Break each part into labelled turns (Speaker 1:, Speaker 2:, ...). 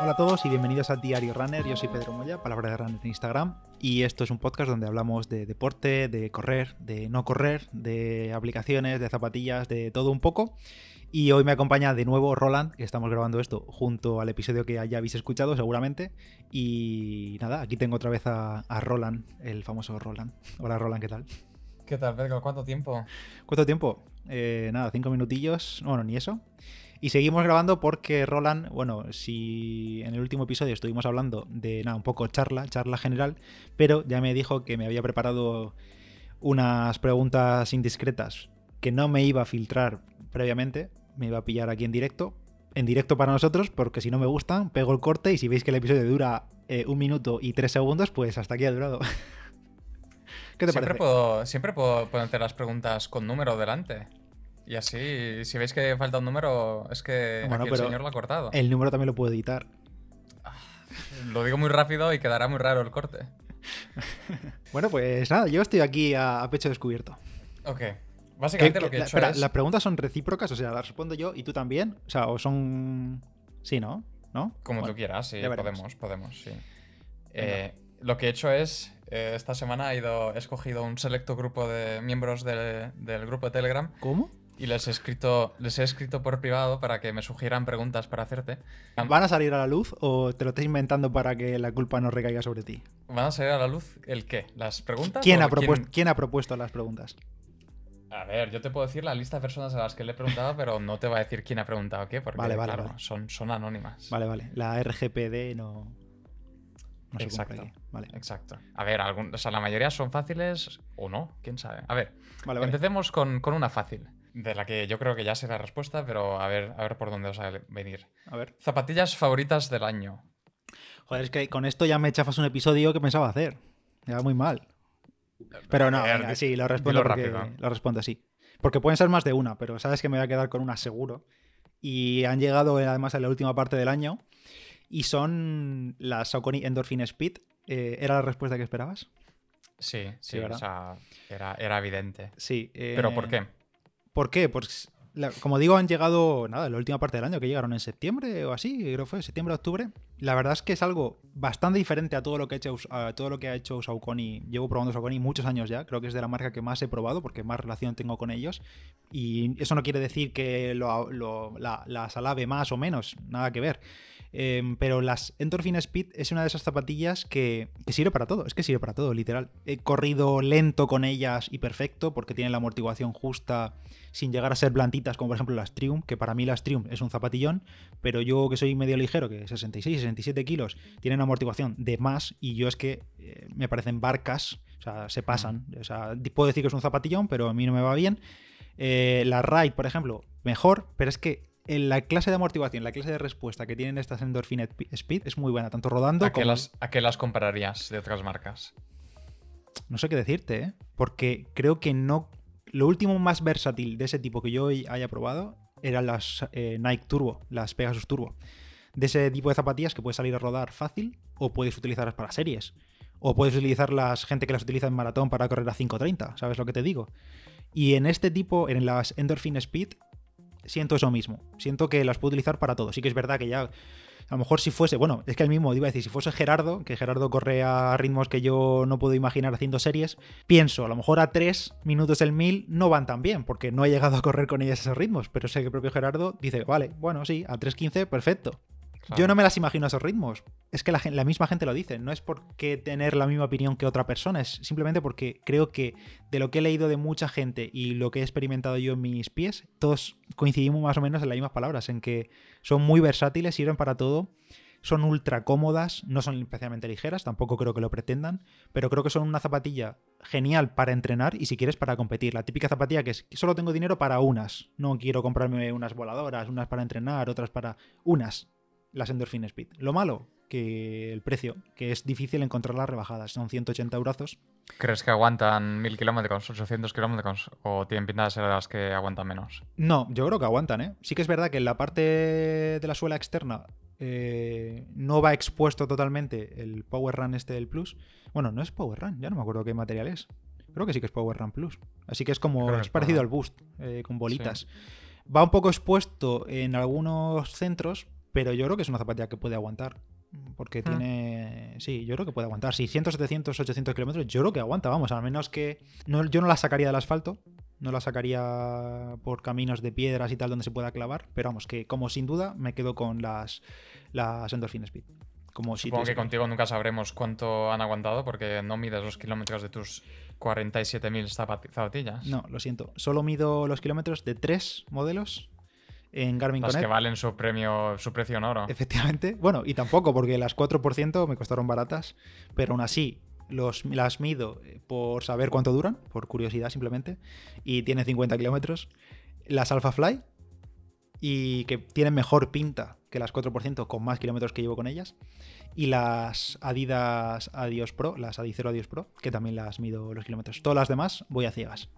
Speaker 1: Hola a todos y bienvenidos a Diario Runner. Yo soy Pedro Moya, Palabra de Runner en Instagram. Y esto es un podcast donde hablamos de deporte, de correr, de no correr, de aplicaciones, de zapatillas, de todo un poco. Y hoy me acompaña de nuevo Roland, que estamos grabando esto junto al episodio que ya habéis escuchado seguramente. Y nada, aquí tengo otra vez a, a Roland, el famoso Roland. Hola Roland, ¿qué tal?
Speaker 2: ¿Qué tal, Pedro? ¿Cuánto tiempo?
Speaker 1: ¿Cuánto tiempo? Eh, nada, cinco minutillos. Bueno, ni eso. Y seguimos grabando porque Roland, bueno, si en el último episodio estuvimos hablando de nada, un poco charla, charla general, pero ya me dijo que me había preparado unas preguntas indiscretas que no me iba a filtrar previamente, me iba a pillar aquí en directo, en directo para nosotros, porque si no me gustan, pego el corte y si veis que el episodio dura eh, un minuto y tres segundos, pues hasta aquí ha durado. ¿Qué te
Speaker 2: siempre
Speaker 1: parece?
Speaker 2: Puedo, siempre puedo ponerte las preguntas con número delante. Y así, si veis que falta un número, es que
Speaker 1: Bueno,
Speaker 2: aquí el señor lo ha cortado.
Speaker 1: El número también lo puedo editar.
Speaker 2: Lo digo muy rápido y quedará muy raro el corte.
Speaker 1: Bueno, pues nada, yo estoy aquí a, a pecho descubierto.
Speaker 2: Ok. Básicamente
Speaker 1: ¿Qué-
Speaker 2: lo que he
Speaker 1: la-
Speaker 2: hecho
Speaker 1: espera,
Speaker 2: es...
Speaker 1: ¿Las preguntas son recíprocas? O sea, ¿las respondo yo y tú también? O sea, ¿o son...? Sí, ¿no? ¿No?
Speaker 2: Como
Speaker 1: Bueno,
Speaker 2: tú quieras, sí, podemos, podemos, sí. Eh, lo que he hecho es, eh, esta semana he, ido, he escogido un selecto grupo de miembros de- del grupo de Telegram
Speaker 1: ¿Cómo?
Speaker 2: y les he, escrito, les he escrito por privado para que me sugieran preguntas para hacerte.
Speaker 1: ¿Van a salir a la luz o te lo estás inventando para que la culpa no recaiga sobre ti?
Speaker 2: ¿Van a salir a la luz el qué? ¿Las preguntas?
Speaker 1: ¿Quién ha, propuesto, ¿Quién ha propuesto las preguntas?
Speaker 2: A ver, yo te puedo decir la lista de personas a las que le he preguntado, pero no te voy a decir quién ha preguntado qué, porque
Speaker 1: Vale, vale,
Speaker 2: claro,
Speaker 1: vale.
Speaker 2: Son, son anónimas.
Speaker 1: Vale, vale. La RGPD no... No se
Speaker 2: Exacto.
Speaker 1: aquí. Vale,
Speaker 2: Exacto. A ver, algún, o sea, la mayoría son fáciles o no, quién sabe. A ver,
Speaker 1: vale. vale.
Speaker 2: empecemos con, con una fácil, de la que yo creo que ya sé la respuesta, pero a ver, a ver por dónde os va a venir.
Speaker 1: A ver.
Speaker 2: Zapatillas favoritas del año.
Speaker 1: Joder, es que con esto ya me chafas un episodio que pensaba hacer. Me va muy mal. Pero no,
Speaker 2: A ver,
Speaker 1: venga,
Speaker 2: di-
Speaker 1: sí, lo respondo
Speaker 2: dilo
Speaker 1: porque-
Speaker 2: rápido.
Speaker 1: lo respondo así. Porque pueden ser más de una, pero sabes que me voy a quedar con una seguro. Y han llegado eh, además en la última parte del año. Y son las Saucony Endorphin Speed. Eh, ¿Era la respuesta que esperabas?
Speaker 2: Sí, sí, o sea, era, era evidente.
Speaker 1: Sí. eh,
Speaker 2: ¿Pero por qué?
Speaker 1: ¿Por qué? Pues, la- como digo, han llegado, nada, la última parte del año, que llegaron en septiembre o así, creo que fue, septiembre, octubre. La verdad es que es algo bastante diferente a todo lo que ha hecho, a todo lo que ha hecho Saucony. Llevo probando Saucony muchos años ya, creo que es de la marca que más he probado, porque más relación tengo con ellos. Y eso no quiere decir que lo, lo- la, las alabe más o menos, nada que ver. Em, pero las Endorphin Speed es una de esas zapatillas que, que sirve para todo, es que sirve para todo, literal. He corrido lento con ellas y perfecto porque tienen la amortiguación justa sin llegar a ser blanditas como por ejemplo las Triumph, que para mí las Triumph es un zapatillón, pero yo que soy medio ligero, que 66, 67 kilos, tienen amortiguación de más y yo es que eh, me parecen barcas, o sea, se pasan. O sea, puedo decir que es un zapatillón, pero a mí no me va bien. Eh, la Ride, por ejemplo, mejor, pero es que en la clase de amortiguación, la clase de respuesta que tienen estas Endorphin Speed es muy buena, tanto rodando
Speaker 2: ¿A qué,
Speaker 1: como...
Speaker 2: las, ¿A qué las compararías de otras marcas?
Speaker 1: No sé qué decirte, ¿eh? Porque creo que no... Lo último más versátil de ese tipo que yo haya probado eran las eh, Nike Turbo, las Pegasus Turbo. De ese tipo de zapatillas que puedes salir a rodar fácil o puedes utilizarlas para series. O puedes utilizarlas, gente que las utiliza en maratón para correr a 5.30, ¿sabes lo que te digo? Y en este tipo, en las Endorphin Speed, siento eso mismo. Siento que las puedo utilizar para todo. Sí que es verdad que ya, a lo mejor si fuese, bueno, es que el mismo iba a decir, si fuese Gerardo, que Gerardo corre a ritmos que yo no puedo imaginar haciendo series, pienso, a lo mejor a 3 minutos el 1000 no van tan bien, porque no he llegado a correr con ellas esos ritmos, pero sé que el propio Gerardo dice, vale, bueno, sí, a 3.15, perfecto. Yo no me las imagino a esos ritmos. Es que la, la misma gente lo dice. No es porque tener la misma opinión que otra persona, es simplemente porque creo que de lo que he leído de mucha gente y lo que he experimentado yo en mis pies, todos coincidimos más o menos en las mismas palabras, en que son muy versátiles, sirven para todo, son ultra cómodas, no son especialmente ligeras, tampoco creo que lo pretendan, pero creo que son una zapatilla genial para entrenar y si quieres para competir. La típica zapatilla que es solo tengo dinero para unas, no quiero comprarme unas voladoras, unas para entrenar, otras para unas las Endorphin Speed. Lo malo, que el precio, que es difícil encontrar las rebajadas, son 180 euros.
Speaker 2: ¿Crees que aguantan 1000 kilómetros, 800 kilómetros? ¿O tienen pinta de ser las que aguantan menos?
Speaker 1: No, yo creo que aguantan, ¿eh? Sí que es verdad que en la parte de la suela externa eh, no va expuesto totalmente el Power Run este del Plus. Bueno, no es Power Run, ya no me acuerdo qué material es. Creo que sí que es Power Run Plus. Así que es como.
Speaker 2: Que
Speaker 1: Es
Speaker 2: es
Speaker 1: parecido al Boost, eh, con bolitas. Va un poco expuesto en algunos centros, pero yo creo que es una zapatilla que puede aguantar. Porque tiene. Sí, yo creo que puede aguantar. 600, 700, 800 kilómetros, yo creo que aguanta, vamos. Al menos que. No, yo no la sacaría del asfalto. No la sacaría por caminos de piedras y tal donde se pueda clavar. Pero vamos, que como sin duda me quedo con las, las Endorphin Speed. Como
Speaker 2: Supongo que contigo nunca sabremos cuánto han aguantado porque no mides los kilómetros de tus 47.000 zapati- zapatillas.
Speaker 1: No, lo siento. Solo mido los kilómetros de tres modelos en Garmin
Speaker 2: Las que valen su premio, su precio en oro.
Speaker 1: Efectivamente. Bueno, y tampoco, porque las 4% me costaron baratas, pero aún así los, las mido eh, por saber cuánto duran, por curiosidad simplemente, y tienen 50 kilómetros. Las Alpha Fly, y que tienen mejor pinta que las 4% con más kilómetros que llevo con ellas. Y las Adidas Adios Pro, las Adicero Adios Pro, que también las mido los kilómetros. Todas las demás voy a ciegas.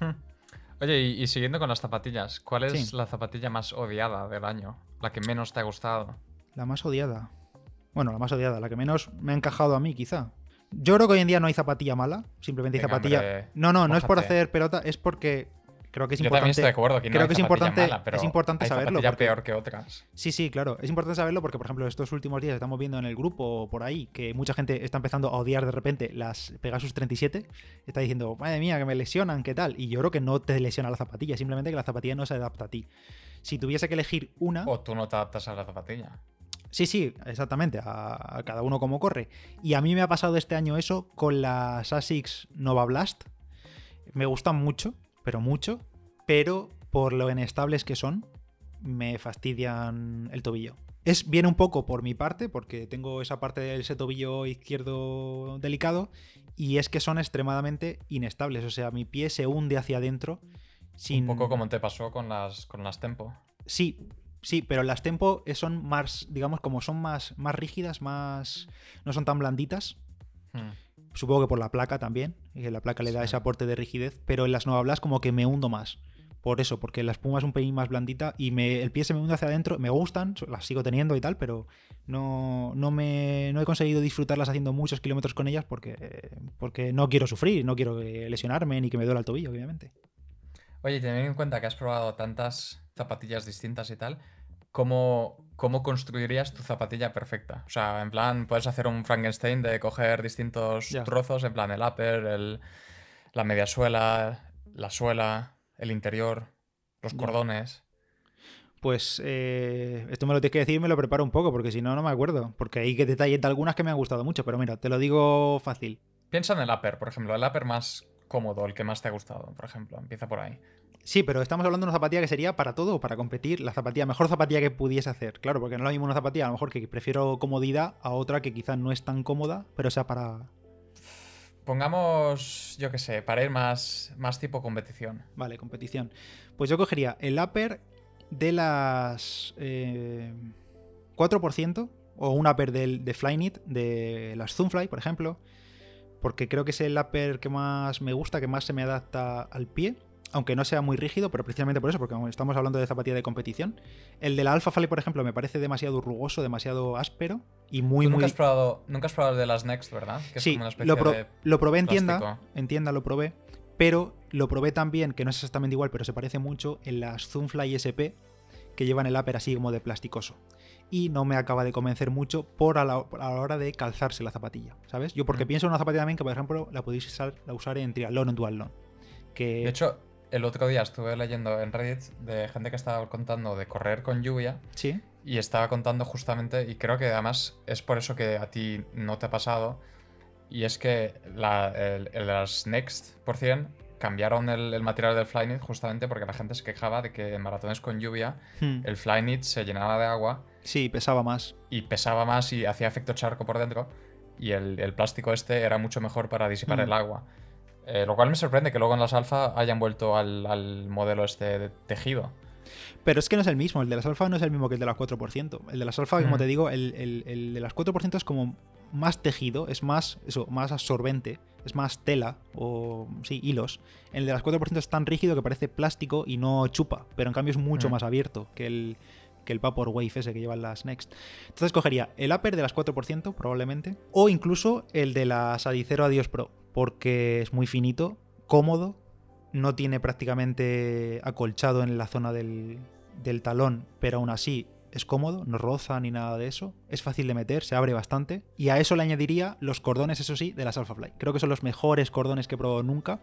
Speaker 2: Hmm. Oye, y, y siguiendo con las zapatillas, ¿cuál es
Speaker 1: Sí.
Speaker 2: la zapatilla más odiada del año? La que menos te ha gustado.
Speaker 1: La más odiada. Bueno, la más odiada, la que menos me ha encajado a mí, quizá. Yo creo que hoy en día no hay zapatilla mala, simplemente hay
Speaker 2: Venga,
Speaker 1: zapatilla.
Speaker 2: hombre,
Speaker 1: no, no, no es por hacer pelota, es porque creo que es
Speaker 2: Yo también
Speaker 1: importante.
Speaker 2: estoy de acuerdo que no
Speaker 1: creo que es importante-
Speaker 2: mala, pero
Speaker 1: es importante
Speaker 2: hay
Speaker 1: saberlo, porque-
Speaker 2: peor que otras.
Speaker 1: Sí, sí, claro. Es importante saberlo porque, por ejemplo, estos últimos días estamos viendo en el grupo por ahí que mucha gente está empezando a odiar de repente las Pegasus 37. Está diciendo, madre mía, que me lesionan, ¿qué tal? Y yo creo que no te lesiona la zapatilla, simplemente que la zapatilla no se adapta a ti. Si tuviese que elegir una.
Speaker 2: O tú no te adaptas a la zapatilla.
Speaker 1: Sí, sí, exactamente, a, a cada uno como corre. Y a mí me ha pasado este año eso con las ASICS Nova Blast. Me gustan mucho, pero mucho, pero por lo inestables que son, me fastidian el tobillo. Es viene un poco por mi parte, porque tengo esa parte de ese tobillo izquierdo delicado, y es que son extremadamente inestables. O sea, mi pie se hunde hacia adentro. Sin...
Speaker 2: Un poco como te pasó con las, con las Tempo.
Speaker 1: Sí, sí, pero las tempo son más, digamos, como son más, más rígidas, más. no son tan blanditas.
Speaker 2: Hmm.
Speaker 1: Supongo que por la placa también, que la placa le da ese aporte de rigidez, pero en las Nova Blast como que me hundo más. Por eso, porque la espuma es un pelín más blandita y me, el pie se me hunde hacia adentro. Me gustan, las sigo teniendo y tal, pero no, no, me, no he conseguido disfrutarlas haciendo muchos kilómetros con ellas porque, porque no quiero sufrir, no quiero eh, lesionarme ni que me duela el tobillo, obviamente.
Speaker 2: Oye, teniendo en cuenta que has probado tantas zapatillas distintas y tal, ¿cómo, ¿cómo construirías tu zapatilla perfecta? O sea, en plan, puedes hacer un Frankenstein de coger distintos trozos, en plan el upper, el, la media suela, la suela, el interior, los cordones.
Speaker 1: Pues eh, esto me lo tienes que decir y me lo preparo un poco, porque si no, no me acuerdo. Porque hay que detalles de algunas que me han gustado mucho, pero mira, te lo digo fácil.
Speaker 2: Piensa en el upper, por ejemplo, el upper más cómodo, el que más te ha gustado, por ejemplo. Empieza por ahí.
Speaker 1: Sí, pero estamos hablando de una zapatilla que sería para todo, para competir, la zapatilla, mejor zapatilla que pudiese hacer. Claro, porque no es lo mismo una zapatilla, a lo mejor que prefiero comodidad a otra que quizás no es tan cómoda, pero sea para.
Speaker 2: Pongamos, yo qué sé, para ir más, más tipo competición.
Speaker 1: Vale, competición. Pues yo cogería el upper de las. eh, 4% o un upper del, de Flyknit, de las Zoomfly, por ejemplo. Porque creo que es el upper que más me gusta, que más se me adapta al pie. Aunque no sea muy rígido, pero precisamente por eso, porque estamos hablando de zapatilla de competición. El de la Alpha Fly, por ejemplo, me parece demasiado rugoso, demasiado áspero y muy,
Speaker 2: Tú nunca
Speaker 1: muy.
Speaker 2: has probado, nunca has probado el de las Next, ¿verdad? Que es
Speaker 1: Sí,
Speaker 2: como una especie
Speaker 1: lo, pro-
Speaker 2: de
Speaker 1: lo probé en tienda,
Speaker 2: plástico.
Speaker 1: en tienda lo probé, pero lo probé también, que no es exactamente igual, pero se parece mucho, en las Zoomfly SP, que llevan el upper así como de plasticoso. Y no me acaba de convencer mucho por a la, a la hora de calzarse la zapatilla, ¿sabes? Yo porque
Speaker 2: Mm.
Speaker 1: pienso en una zapatilla también que, por ejemplo, la podéis usar, la usar en triatlón o en duatlón. Que,
Speaker 2: De hecho, el otro día estuve leyendo en Reddit de gente que estaba contando de correr con lluvia
Speaker 1: sí,
Speaker 2: y estaba contando justamente, y creo que además es por eso que a ti no te ha pasado, y es que la, el- el- las Next por 100 cambiaron el, el material del Flyknit justamente porque la gente se quejaba de que en maratones con lluvia
Speaker 1: Hmm.
Speaker 2: el Flyknit se llenaba de agua
Speaker 1: sí, pesaba más.
Speaker 2: y pesaba más y hacía efecto charco por dentro. Y el, plástico este era mucho mejor para disipar
Speaker 1: Mm.
Speaker 2: el agua. Eh, lo cual me sorprende que luego en las alfa hayan vuelto al, al modelo este de tejido.
Speaker 1: Pero es que no es el mismo, el de las alfa no es el mismo que el de las 4%. El de las alfa, como
Speaker 2: Mm.
Speaker 1: te digo, el, el- el de las 4% es como más tejido, es más, eso, más absorbente, es más tela o, sí, hilos. El de las 4% es tan rígido que parece plástico y no chupa, pero en cambio es mucho
Speaker 2: Mm.
Speaker 1: más abierto que el, que el Vaporwave ese que llevan las Next. Entonces cogería el upper de las 4% probablemente, o incluso el de las Adicero Adios Pro. Porque es muy finito, cómodo, no tiene prácticamente acolchado en la zona del, del talón, pero aún así es cómodo, no roza ni nada de eso, es fácil de meter, se abre bastante. Y a eso le añadiría los cordones, eso sí, de las Alphafly. Creo que son los mejores cordones que he probado nunca,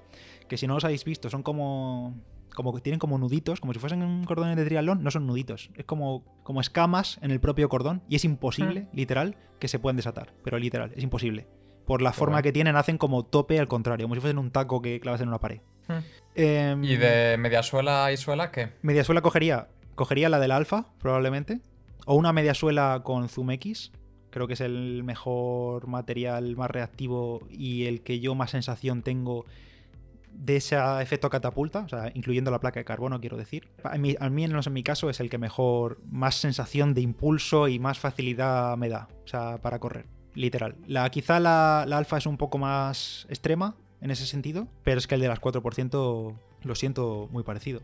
Speaker 1: que si no los habéis visto son como... Como que tienen como nuditos, como si fuesen un cordón de triatlón, no son nuditos. Es como, como escamas en el propio cordón y es imposible, literal, que se puedan desatar. Pero literal, es imposible. Por la forma que tienen, hacen como tope al contrario, como si fuesen un taco que clavas en una pared. Em,
Speaker 2: ¿Y de mediasuela y suela qué?
Speaker 1: Mediasuela cogería, cogería la del alfa, probablemente. O una mediasuela con Zoom X. Creo que es el mejor material, más reactivo y el que yo más sensación tengo de ese efecto catapulta, o sea, incluyendo la placa de carbono, quiero decir. A mí, al menos en mi caso, es el que mejor, más sensación de impulso y más facilidad me da, o sea, para correr, literal. La, quizá la, la alfa es un poco más extrema en ese sentido, pero es que el de las 4% lo siento muy parecido.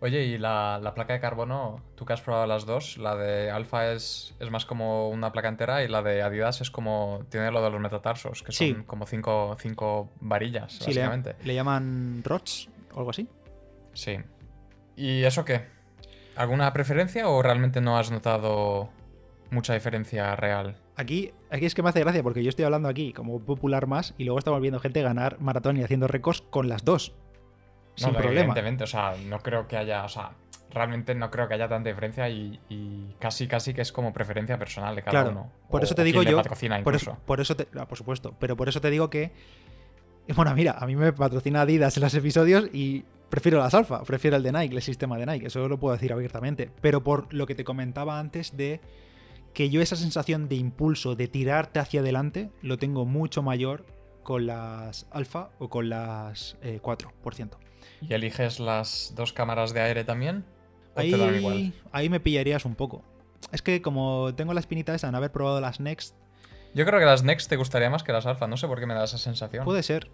Speaker 2: Oye, y la, la placa de carbono, tú que has probado las dos, la de Alpha es, es más como una placa entera y la de Adidas es como, tiene lo de los metatarsos, que son
Speaker 1: Sí.
Speaker 2: como cinco, cinco varillas,
Speaker 1: Sí, le,
Speaker 2: básicamente.
Speaker 1: le llaman ROTS o algo así.
Speaker 2: Sí. ¿Y eso qué? ¿Alguna preferencia o realmente no has notado mucha diferencia real?
Speaker 1: Aquí, aquí es que me hace gracia porque yo estoy hablando aquí como popular más y luego estamos viendo gente ganar maratón y haciendo récords con las dos.
Speaker 2: No,
Speaker 1: Sin
Speaker 2: no,
Speaker 1: problema.
Speaker 2: Evidentemente, o sea, no creo que haya, o sea, realmente no creo que haya tanta diferencia y, y casi casi que es como preferencia personal de cada
Speaker 1: Claro,
Speaker 2: uno.
Speaker 1: por
Speaker 2: O-
Speaker 1: eso te digo yo-
Speaker 2: patrocina
Speaker 1: Por eso, por eso te, ah, por supuesto, pero por eso te digo que. Bueno, mira, a mí me patrocina Adidas en los episodios y prefiero las alfa, prefiero el de Nike, el sistema de Nike, eso lo puedo decir abiertamente. Pero por lo que te comentaba antes de que yo esa sensación de impulso, de tirarte hacia adelante, lo tengo mucho mayor con las alfa o con las eh, 4%.
Speaker 2: ¿Y eliges las dos cámaras de aire también? ¿O te dan igual?
Speaker 1: Ahí, ahí me pillarías un poco. Es que como tengo la espinita esa de no haber probado las Next,
Speaker 2: Yo creo que las Next te gustaría más que las Alpha, no sé por qué me da esa sensación.
Speaker 1: puede ser.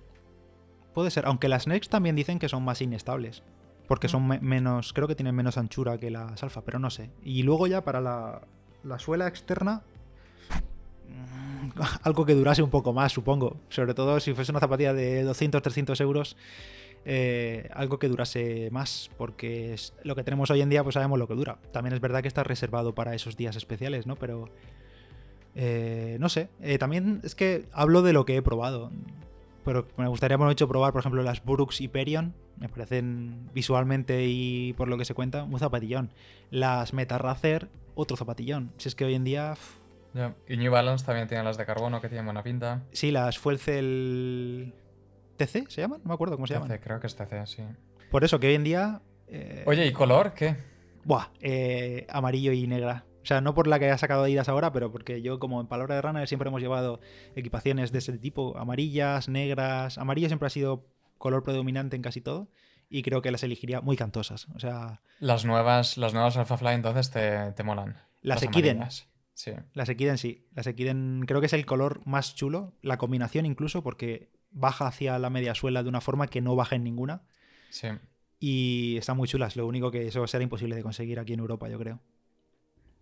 Speaker 1: Puede ser. Aunque las Next también dicen que son más inestables. Porque
Speaker 2: Mm.
Speaker 1: son me- menos. Creo que tienen menos anchura que las alfa, pero no sé. Y luego ya para la, la suela externa. Algo que durase un poco más, supongo. Sobre todo si fuese una zapatilla de 200, 300 euros. eh, algo que durase más. Porque es- lo que tenemos hoy en día, pues sabemos lo que dura. También es verdad que está reservado para esos días especiales, ¿no? Pero. eh, no sé. Eh, también es que hablo de lo que he probado. Pero me gustaría mucho probar, por ejemplo, las Brooks Hyperion. Me parecen visualmente y por lo que se cuenta, un zapatillón. Las Meta Racer, otro zapatillón. Si es que hoy en día.
Speaker 2: Y New Balance también tiene las de carbono que tienen buena pinta.
Speaker 1: sí, las Fuelcel TC se llaman, no me acuerdo cómo se llaman.
Speaker 2: TC, creo que es TC, sí.
Speaker 1: Por eso que hoy en día. eh,
Speaker 2: Oye, ¿y color qué?
Speaker 1: Buah, eh, amarillo y negra. O sea, no por la que haya sacado Adidas ahora, pero porque yo, como en palabra de runner, siempre hemos llevado equipaciones de ese tipo: amarillas, negras. Amarillo siempre ha sido color predominante en casi todo. Y creo que las elegiría muy cantosas. O sea,
Speaker 2: Las nuevas, las nuevas Alpha Fly entonces te, te molan.
Speaker 1: las Equiden.
Speaker 2: Sí.
Speaker 1: Las Equiden sí. Las Equiden creo que es el color más chulo. La combinación incluso, porque baja hacia la media suela de una forma que no baja en ninguna.
Speaker 2: Sí.
Speaker 1: Y están muy chulas. Lo único que eso será imposible de conseguir aquí en Europa, yo creo.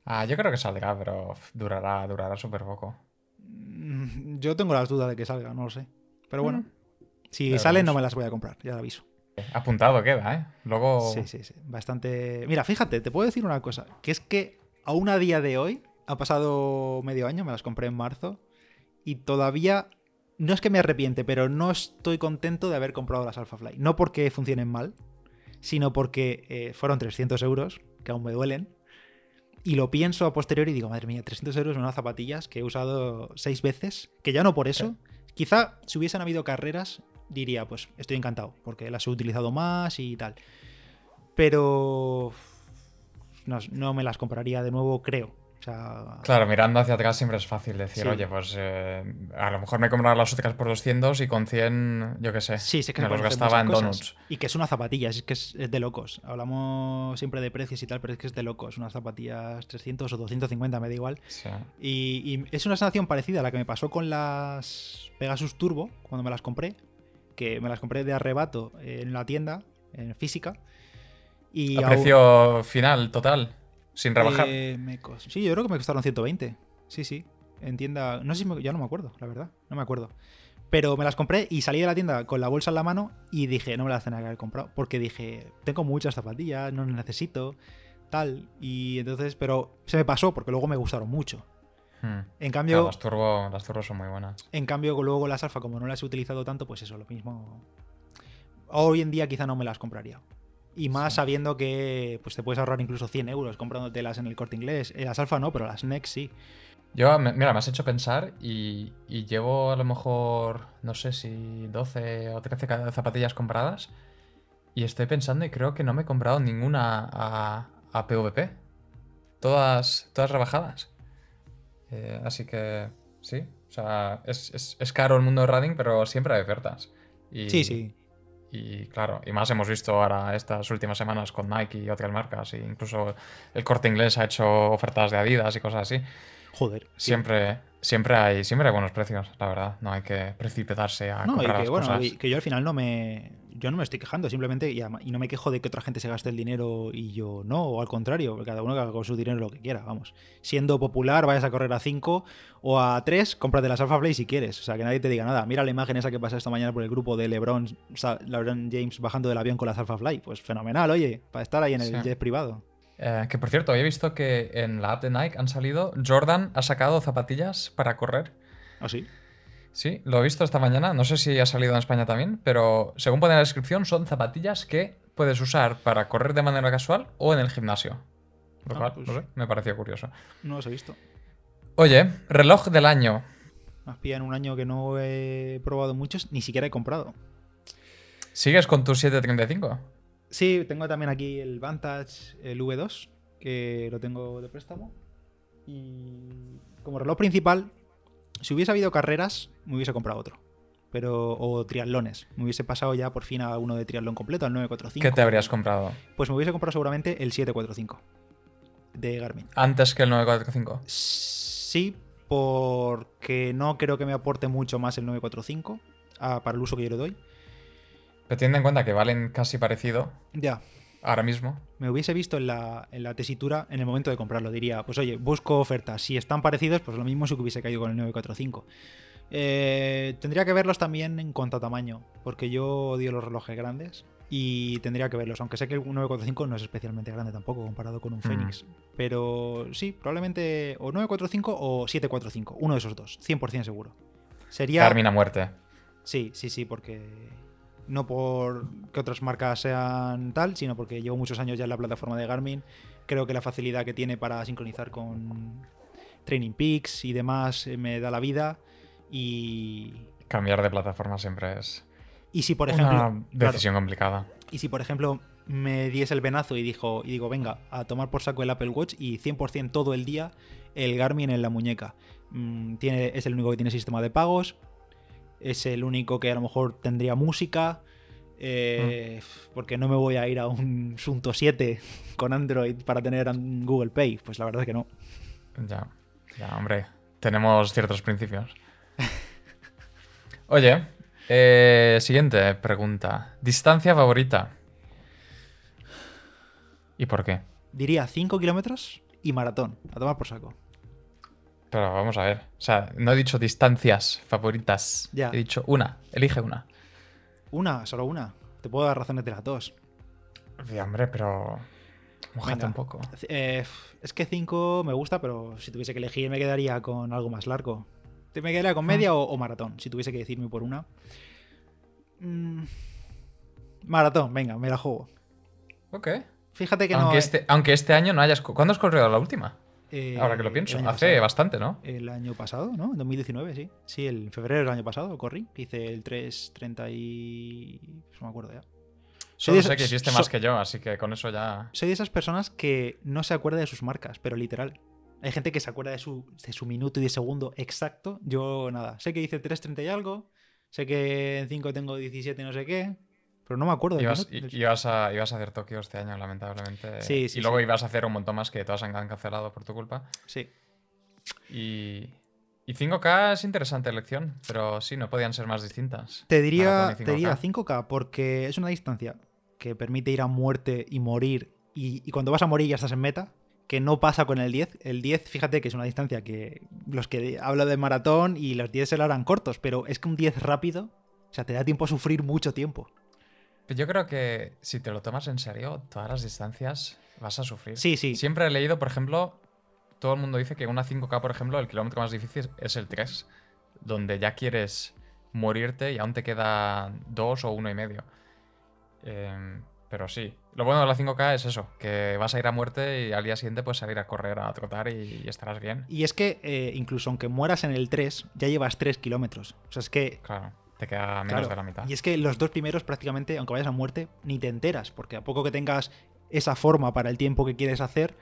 Speaker 2: Ah, yo creo que saldrá, pero durará, durará súper poco.
Speaker 1: Mm, Yo tengo las dudas de que salga, no lo sé. Pero bueno,
Speaker 2: Mm.
Speaker 1: si salen no me las voy a comprar, ya lo aviso.
Speaker 2: Apuntado queda, ¿eh? Luego.
Speaker 1: Sí, sí, sí. Bastante. Mira, fíjate, te puedo decir una cosa: que es que aún a día de hoy, ha pasado medio año, me las compré en marzo, y todavía. No es que me arrepiente, pero no estoy contento de haber comprado las Alpha Fly. No porque funcionen mal, sino porque eh, fueron 300 euros, que aún me duelen. Y lo pienso a posteriori y digo, madre mía, 300 euros en unas zapatillas que he usado seis veces, que ya no por eso. Quizá si hubiesen habido carreras, diría, pues estoy encantado, porque las he utilizado más y tal. Pero no, no me las compraría de nuevo, creo. O sea,
Speaker 2: Claro, mirando hacia atrás siempre es fácil decir,
Speaker 1: Sí.
Speaker 2: oye, pues eh, a lo mejor me compraba las ópticas por 200 y con 100, yo qué sé,
Speaker 1: sí, sé que
Speaker 2: me los gastaba en donuts.
Speaker 1: Y que es una zapatilla, es que es, es de locos. Hablamos siempre de precios y tal, pero es que es de locos. Unas zapatillas 300 o 250, me da igual.
Speaker 2: Sí.
Speaker 1: Y, y es una sensación parecida a la que me pasó con las Pegasus Turbo cuando me las compré. Que me las compré de arrebato en la tienda, en física. Y
Speaker 2: a
Speaker 1: aún-
Speaker 2: precio final, total, sin rebajar.
Speaker 1: Eh, me cos- Sí, yo creo que me costaron 120. Sí, sí. En tienda. No sé si me- ya no me acuerdo, la verdad. No me acuerdo. Pero me las compré y salí de la tienda con la bolsa en la mano y dije, no me las tenía que haber comprado. Porque dije, tengo muchas zapatillas, no las necesito, tal. Y entonces, pero se me pasó porque luego me gustaron mucho.
Speaker 2: Hmm.
Speaker 1: En
Speaker 2: Claro,
Speaker 1: cambio,
Speaker 2: las, turbo, las turbo son muy buenas.
Speaker 1: en cambio, luego las alfa, como no las he utilizado tanto, pues eso, lo mismo. Hoy en día quizá no me las compraría. Y más
Speaker 2: Sí.
Speaker 1: sabiendo que pues te puedes ahorrar incluso 100 euros comprándotelas en el corte inglés. Eh, Las alfa no, pero las Next sí.
Speaker 2: Yo, mira, me has hecho pensar y, y llevo a lo mejor, no sé si 12 o 13 ca- zapatillas compradas. Y estoy pensando y creo que no me he comprado ninguna a, a PVP. Todas, todas rebajadas. Eh, así que sí. O sea, es, es- es caro el mundo de running, pero siempre hay ofertas. Y,
Speaker 1: Sí, sí.
Speaker 2: Y claro, y más hemos visto ahora estas últimas semanas con Nike y otras marcas. E incluso el corte inglés ha hecho ofertas de Adidas y cosas así.
Speaker 1: Joder. sí.
Speaker 2: Siempre, siempre, hay, siempre hay buenos precios, la verdad. No hay que precipitarse a
Speaker 1: No, y
Speaker 2: comprar
Speaker 1: que
Speaker 2: las
Speaker 1: bueno,
Speaker 2: cosas.
Speaker 1: y que yo al final no me. Yo no me estoy quejando, simplemente. Y, no me quejo de que otra gente se gaste el dinero y yo no, o al contrario, cada uno que haga con su dinero lo que quiera, vamos. Siendo popular, vayas a correr a 5 o a 3, cómprate las Alpha Play si quieres. O sea, que nadie te diga nada. Mira la imagen esa que pasa esta mañana por el grupo de LeBron, LeBron James bajando del avión con las Alpha Fly. Pues fenomenal, oye, para estar ahí en el
Speaker 2: Sí.
Speaker 1: jet privado.
Speaker 2: Eh, que por cierto, había visto que en la app de Nike han salido. Jordan ha sacado zapatillas para correr.
Speaker 1: ¿Ah, sí?
Speaker 2: Sí, lo he visto esta mañana. No sé si ha salido en España también, pero según pone en la descripción, son zapatillas que puedes usar para correr de manera casual o en el gimnasio. Lo
Speaker 1: Ah,
Speaker 2: cual,
Speaker 1: pues-
Speaker 2: no sé, me pareció curioso.
Speaker 1: No los he visto.
Speaker 2: Oye, reloj del año.
Speaker 1: Más pilla en un año que no he probado muchos, ni siquiera he comprado.
Speaker 2: ¿Sigues con tu 735?
Speaker 1: Sí, tengo también aquí el Vantage, el V2, que lo tengo de préstamo. Y como reloj principal, si hubiese habido carreras, me hubiese comprado otro. Pero, o triatlones. Me hubiese pasado ya por fin a uno de triatlón completo, al 945.
Speaker 2: ¿Qué te habrías comprado?
Speaker 1: Pues me hubiese comprado seguramente el 745 de Garmin.
Speaker 2: Antes que el 945.
Speaker 1: Sí, porque no creo que me aporte mucho más el 945 ah, para el uso que yo le doy.
Speaker 2: Pero teniendo en cuenta que valen casi parecido
Speaker 1: Ya,
Speaker 2: ahora mismo.
Speaker 1: me hubiese visto en la, en la tesitura en el momento de comprarlo. Diría, pues oye, busco ofertas. Si están parecidos, pues lo mismo si hubiese caído con el 945. Eh, tendría que verlos también en cuanto a tamaño, porque yo odio los relojes grandes y tendría que verlos, aunque sé que el 945 no es especialmente grande tampoco comparado con un Phoenix. Pero sí, probablemente o 945 o 745, uno de esos dos, 100% seguro. Sería...
Speaker 2: Garmin a muerte.
Speaker 1: Sí, sí, sí, porque no por que otras marcas sean tal, sino porque llevo muchos años ya en la plataforma de Garmin. Creo que la facilidad que tiene para sincronizar con Training Peaks y demás eh, me da la vida. Y,
Speaker 2: Cambiar de plataforma siempre es
Speaker 1: y si por ejemplo,
Speaker 2: una
Speaker 1: claro,
Speaker 2: decisión complicada.
Speaker 1: y si por ejemplo me diese el venazo y dijo y digo, venga, a tomar por saco el Apple Watch y 100% todo el día el Garmin en la muñeca. Mm, tiene, es el único que tiene sistema de pagos. Es el único que a lo mejor tendría música. eh, Porque no me voy a ir a un Sunto 7 con Android para tener Google Pay. Pues la verdad es que no.
Speaker 2: Ya, ya, hombre. Tenemos ciertos principios. Oye, eh, siguiente pregunta. ¿Distancia favorita? ¿Y por qué?
Speaker 1: Diría 5 kilómetros y maratón. A tomar por saco.
Speaker 2: Pero vamos a ver. O sea, no he dicho distancias favoritas.
Speaker 1: Ya.
Speaker 2: He dicho una. Elige una.
Speaker 1: Una, solo una. Te puedo dar razones de las dos.
Speaker 2: Sí, hombre, pero. Mojate un poco.
Speaker 1: Eh, es que 5 me gusta, pero si tuviese que elegir me quedaría con algo más largo. Te- Me quedaría con media o, o maratón, si tuviese que decirme por una. Mm, maratón, venga, me la juego.
Speaker 2: Ok.
Speaker 1: Fíjate que
Speaker 2: Aunque,
Speaker 1: no...
Speaker 2: este, aunque este año no hayas. ¿Cuándo has corrido la última?
Speaker 1: eh,
Speaker 2: Ahora que lo pienso. Hace
Speaker 1: pasado.
Speaker 2: bastante, ¿no?
Speaker 1: El año pasado, ¿no? En 2019, sí. Sí, el en febrero del año pasado corrí. Hice el 3.30 y... pues no me acuerdo ya.
Speaker 2: Solo sé que hiciste
Speaker 1: so-
Speaker 2: más que yo, así que con eso ya.
Speaker 1: Soy de esas personas que no se acuerda de sus marcas, pero literal. Hay gente que se acuerda de su, de su minuto y de segundo exacto. Yo nada. Sé que hice 3.30 y algo. Sé que en 5 tengo 17 no sé qué. Pero no me acuerdo del
Speaker 2: Ibas, i- ibas, a, ibas a hacer Tokio este año, lamentablemente.
Speaker 1: Sí, sí,
Speaker 2: y luego
Speaker 1: sí.
Speaker 2: ibas a hacer un montón más que todas han cancelado por tu culpa.
Speaker 1: Sí.
Speaker 2: Y, y 5K es interesante elección, pero sí, no podían ser más distintas.
Speaker 1: Te diría,
Speaker 2: Maratón y
Speaker 1: te diría
Speaker 2: 5K.
Speaker 1: 5K porque es una distancia que permite ir a muerte y morir. Y, y cuando vas a morir ya estás en meta. Que no pasa con el 10. El 10, fíjate que es una distancia que los que hablo de maratón y los 10 se lo harán cortos, pero es que un 10 rápido, o sea, te da tiempo a sufrir mucho tiempo.
Speaker 2: Yo creo que si te lo tomas en serio, todas las distancias vas a sufrir.
Speaker 1: Sí, sí.
Speaker 2: Siempre he leído, por ejemplo, todo el mundo dice que una 5K, por ejemplo, el kilómetro más difícil es el 3, donde ya quieres morirte y aún te queda dos o uno y medio. Em, pero sí, lo bueno de la 5K es eso, que vas a ir a muerte y al día siguiente puedes salir a correr, a trotar y, estarás bien.
Speaker 1: Y es que eh, incluso aunque mueras en el 3, ya llevas 3 kilómetros. O sea, es que...
Speaker 2: Claro, te queda menos de la mitad.
Speaker 1: Y es que los dos primeros prácticamente, aunque vayas a muerte, ni te enteras, porque a poco que tengas esa forma para el tiempo que quieres hacer,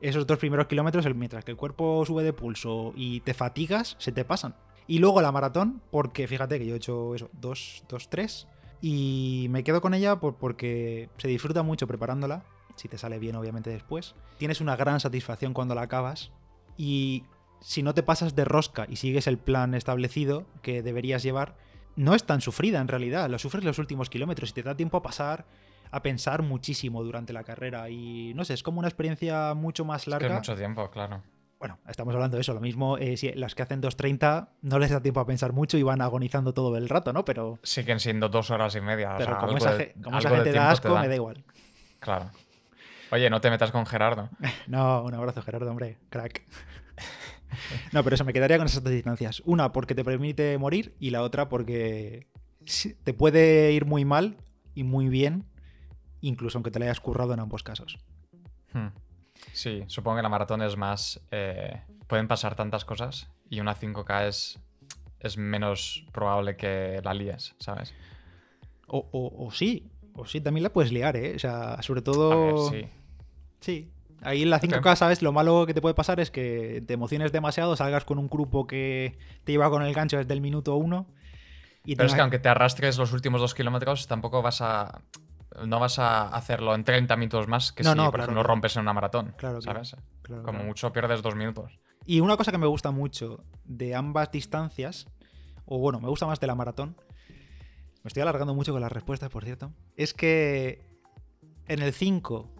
Speaker 1: esos dos primeros kilómetros, mientras que el cuerpo sube de pulso y te fatigas, se te pasan. Y luego la maratón, porque fíjate que yo he hecho eso, 2, 2, 3 y me quedo con ella porque se disfruta mucho preparándola, si te sale bien obviamente después. Tienes una gran satisfacción cuando la acabas y si no te pasas de rosca y sigues el plan establecido que deberías llevar, no es tan sufrida en realidad. Lo sufres los últimos kilómetros y te da tiempo a pasar, a pensar muchísimo durante la carrera. Y no sé, es como una experiencia mucho más larga.
Speaker 2: Es mucho tiempo, claro
Speaker 1: bueno, estamos hablando de eso. Lo mismo, eh, si las que hacen 2.30 no les da tiempo a pensar mucho y van agonizando todo el rato, ¿no? Pero.
Speaker 2: Siguen siendo dos horas y media.
Speaker 1: Pero como, esa, gente da asco, me da igual.
Speaker 2: Claro. Oye, no te metas con Gerardo.
Speaker 1: no, un abrazo, Gerardo, hombre. Crack. no, pero eso me quedaría con esas dos distancias. Una porque te permite morir y la otra porque te puede ir muy mal y muy bien, incluso aunque te la hayas currado en ambos casos.
Speaker 2: Hmm. Sí, supongo que la maratón es más... Eh, pueden pasar tantas cosas y una 5K es, es menos probable que la líes, ¿sabes?
Speaker 1: O, sí, o sí, también la puedes liar, ¿eh? O sea, sobre todo... sí. Sí. Ahí en la 5K, ¿sabes? Lo malo que te puede pasar es que te emociones demasiado, salgas con un grupo que te lleva con el gancho desde el minuto uno.
Speaker 2: Y Pero es que aunque te arrastres los últimos dos kilómetros, tampoco vas a no vas a hacerlo en 30 minutos más que si, no, por ejemplo, rompes en una maratón. Claro, ¿sabes? Como mucho pierdes dos minutos.
Speaker 1: Y una cosa que me gusta mucho de ambas distancias, o bueno, me gusta más de la maratón, me estoy alargando mucho con las respuestas, por cierto, es que en el 5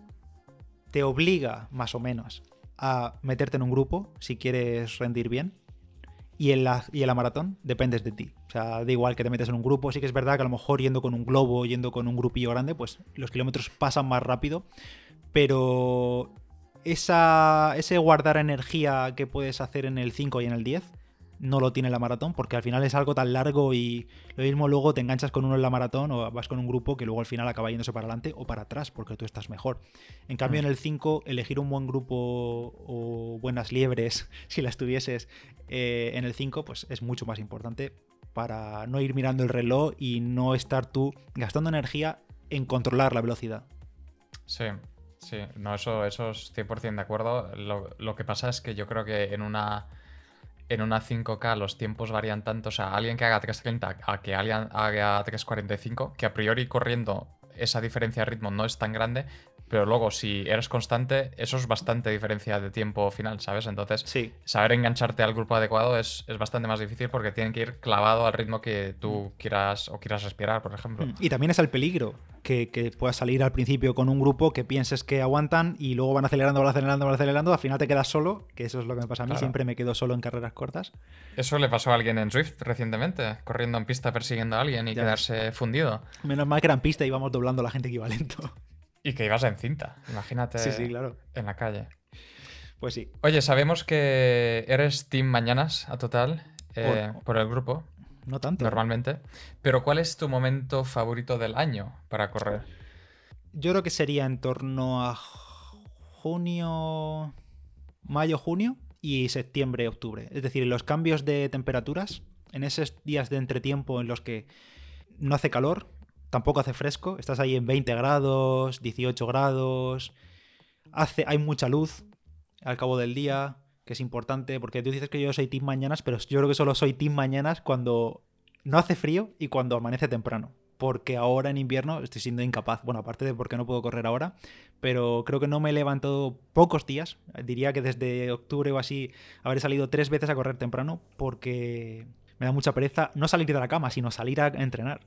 Speaker 1: te obliga, más o menos, a meterte en un grupo si quieres rendir bien. Y en, la, y en la maratón dependes de ti. O sea, da igual que te metes en un grupo. Sí que es verdad que a lo mejor yendo con un globo, yendo con un grupillo grande, pues los kilómetros pasan más rápido. Pero esa, ese guardar energía que puedes hacer en el 5 y en el 10 no lo tiene la maratón, porque al final es algo tan largo y lo mismo luego te enganchas con uno en la maratón o vas con un grupo que luego al final acaba yéndose para adelante o para atrás, porque tú estás mejor. En cambio, mm. en el 5, elegir un buen grupo o buenas liebres, si las tuvieses eh, en el 5, pues es mucho más importante para no ir mirando el reloj y no estar tú gastando energía en controlar la velocidad.
Speaker 2: Sí, sí, no, eso, eso es 100% de acuerdo. lo que pasa es que yo creo que en una en una 5K los tiempos varían tanto, o sea, alguien que haga 3.30 a que alguien haga 3.45, que a priori corriendo esa diferencia de ritmo no es tan grande, pero luego si eres constante, eso es bastante diferencia de tiempo final, ¿sabes? Entonces, saber engancharte al grupo adecuado es, bastante más difícil porque tienen que ir clavado al ritmo que tú quieras o quieras respirar, por ejemplo. Mm.
Speaker 1: Y también es el peligro, que, que, puedas salir al principio con un grupo que pienses que aguantan y luego van acelerando, van acelerando, van acelerando, al final te quedas solo, que eso es lo que me pasa a mí, siempre me quedo solo en carreras cortas.
Speaker 2: Eso le pasó a alguien en Swift recientemente, corriendo en pista persiguiendo a alguien y quedarse fundido.
Speaker 1: Menos mal que era en pista y íbamos doblando a la gente equivalente.
Speaker 2: Y que ibas en cinta, imagínate.
Speaker 1: Sí, sí, claro.
Speaker 2: En la calle.
Speaker 1: Pues sí.
Speaker 2: Oye, sabemos que eres Team Mañanas a total eh, por, el grupo.
Speaker 1: No tanto.
Speaker 2: Normalmente. Pero ¿cuál es tu momento favorito del año para correr?
Speaker 1: Yo creo que sería en torno a junio, mayo, junio y septiembre, octubre. Es decir, los cambios de temperaturas, en esos días de entretiempo en los que no hace calor, tampoco hace fresco, estás ahí en 20 grados, 18 grados, hace, hay mucha luz al cabo del día, que es importante, porque tú dices que yo soy team mañanas, pero yo creo que solo soy team mañanas cuando no hace frío y cuando amanece temprano. Porque ahora en invierno estoy siendo incapaz. Bueno, aparte de porque no puedo correr ahora, pero creo que no me he levantado pocos días. Diría que desde octubre o así habré salido tres veces a correr temprano porque me da mucha pereza no salir de la cama, sino salir a entrenar.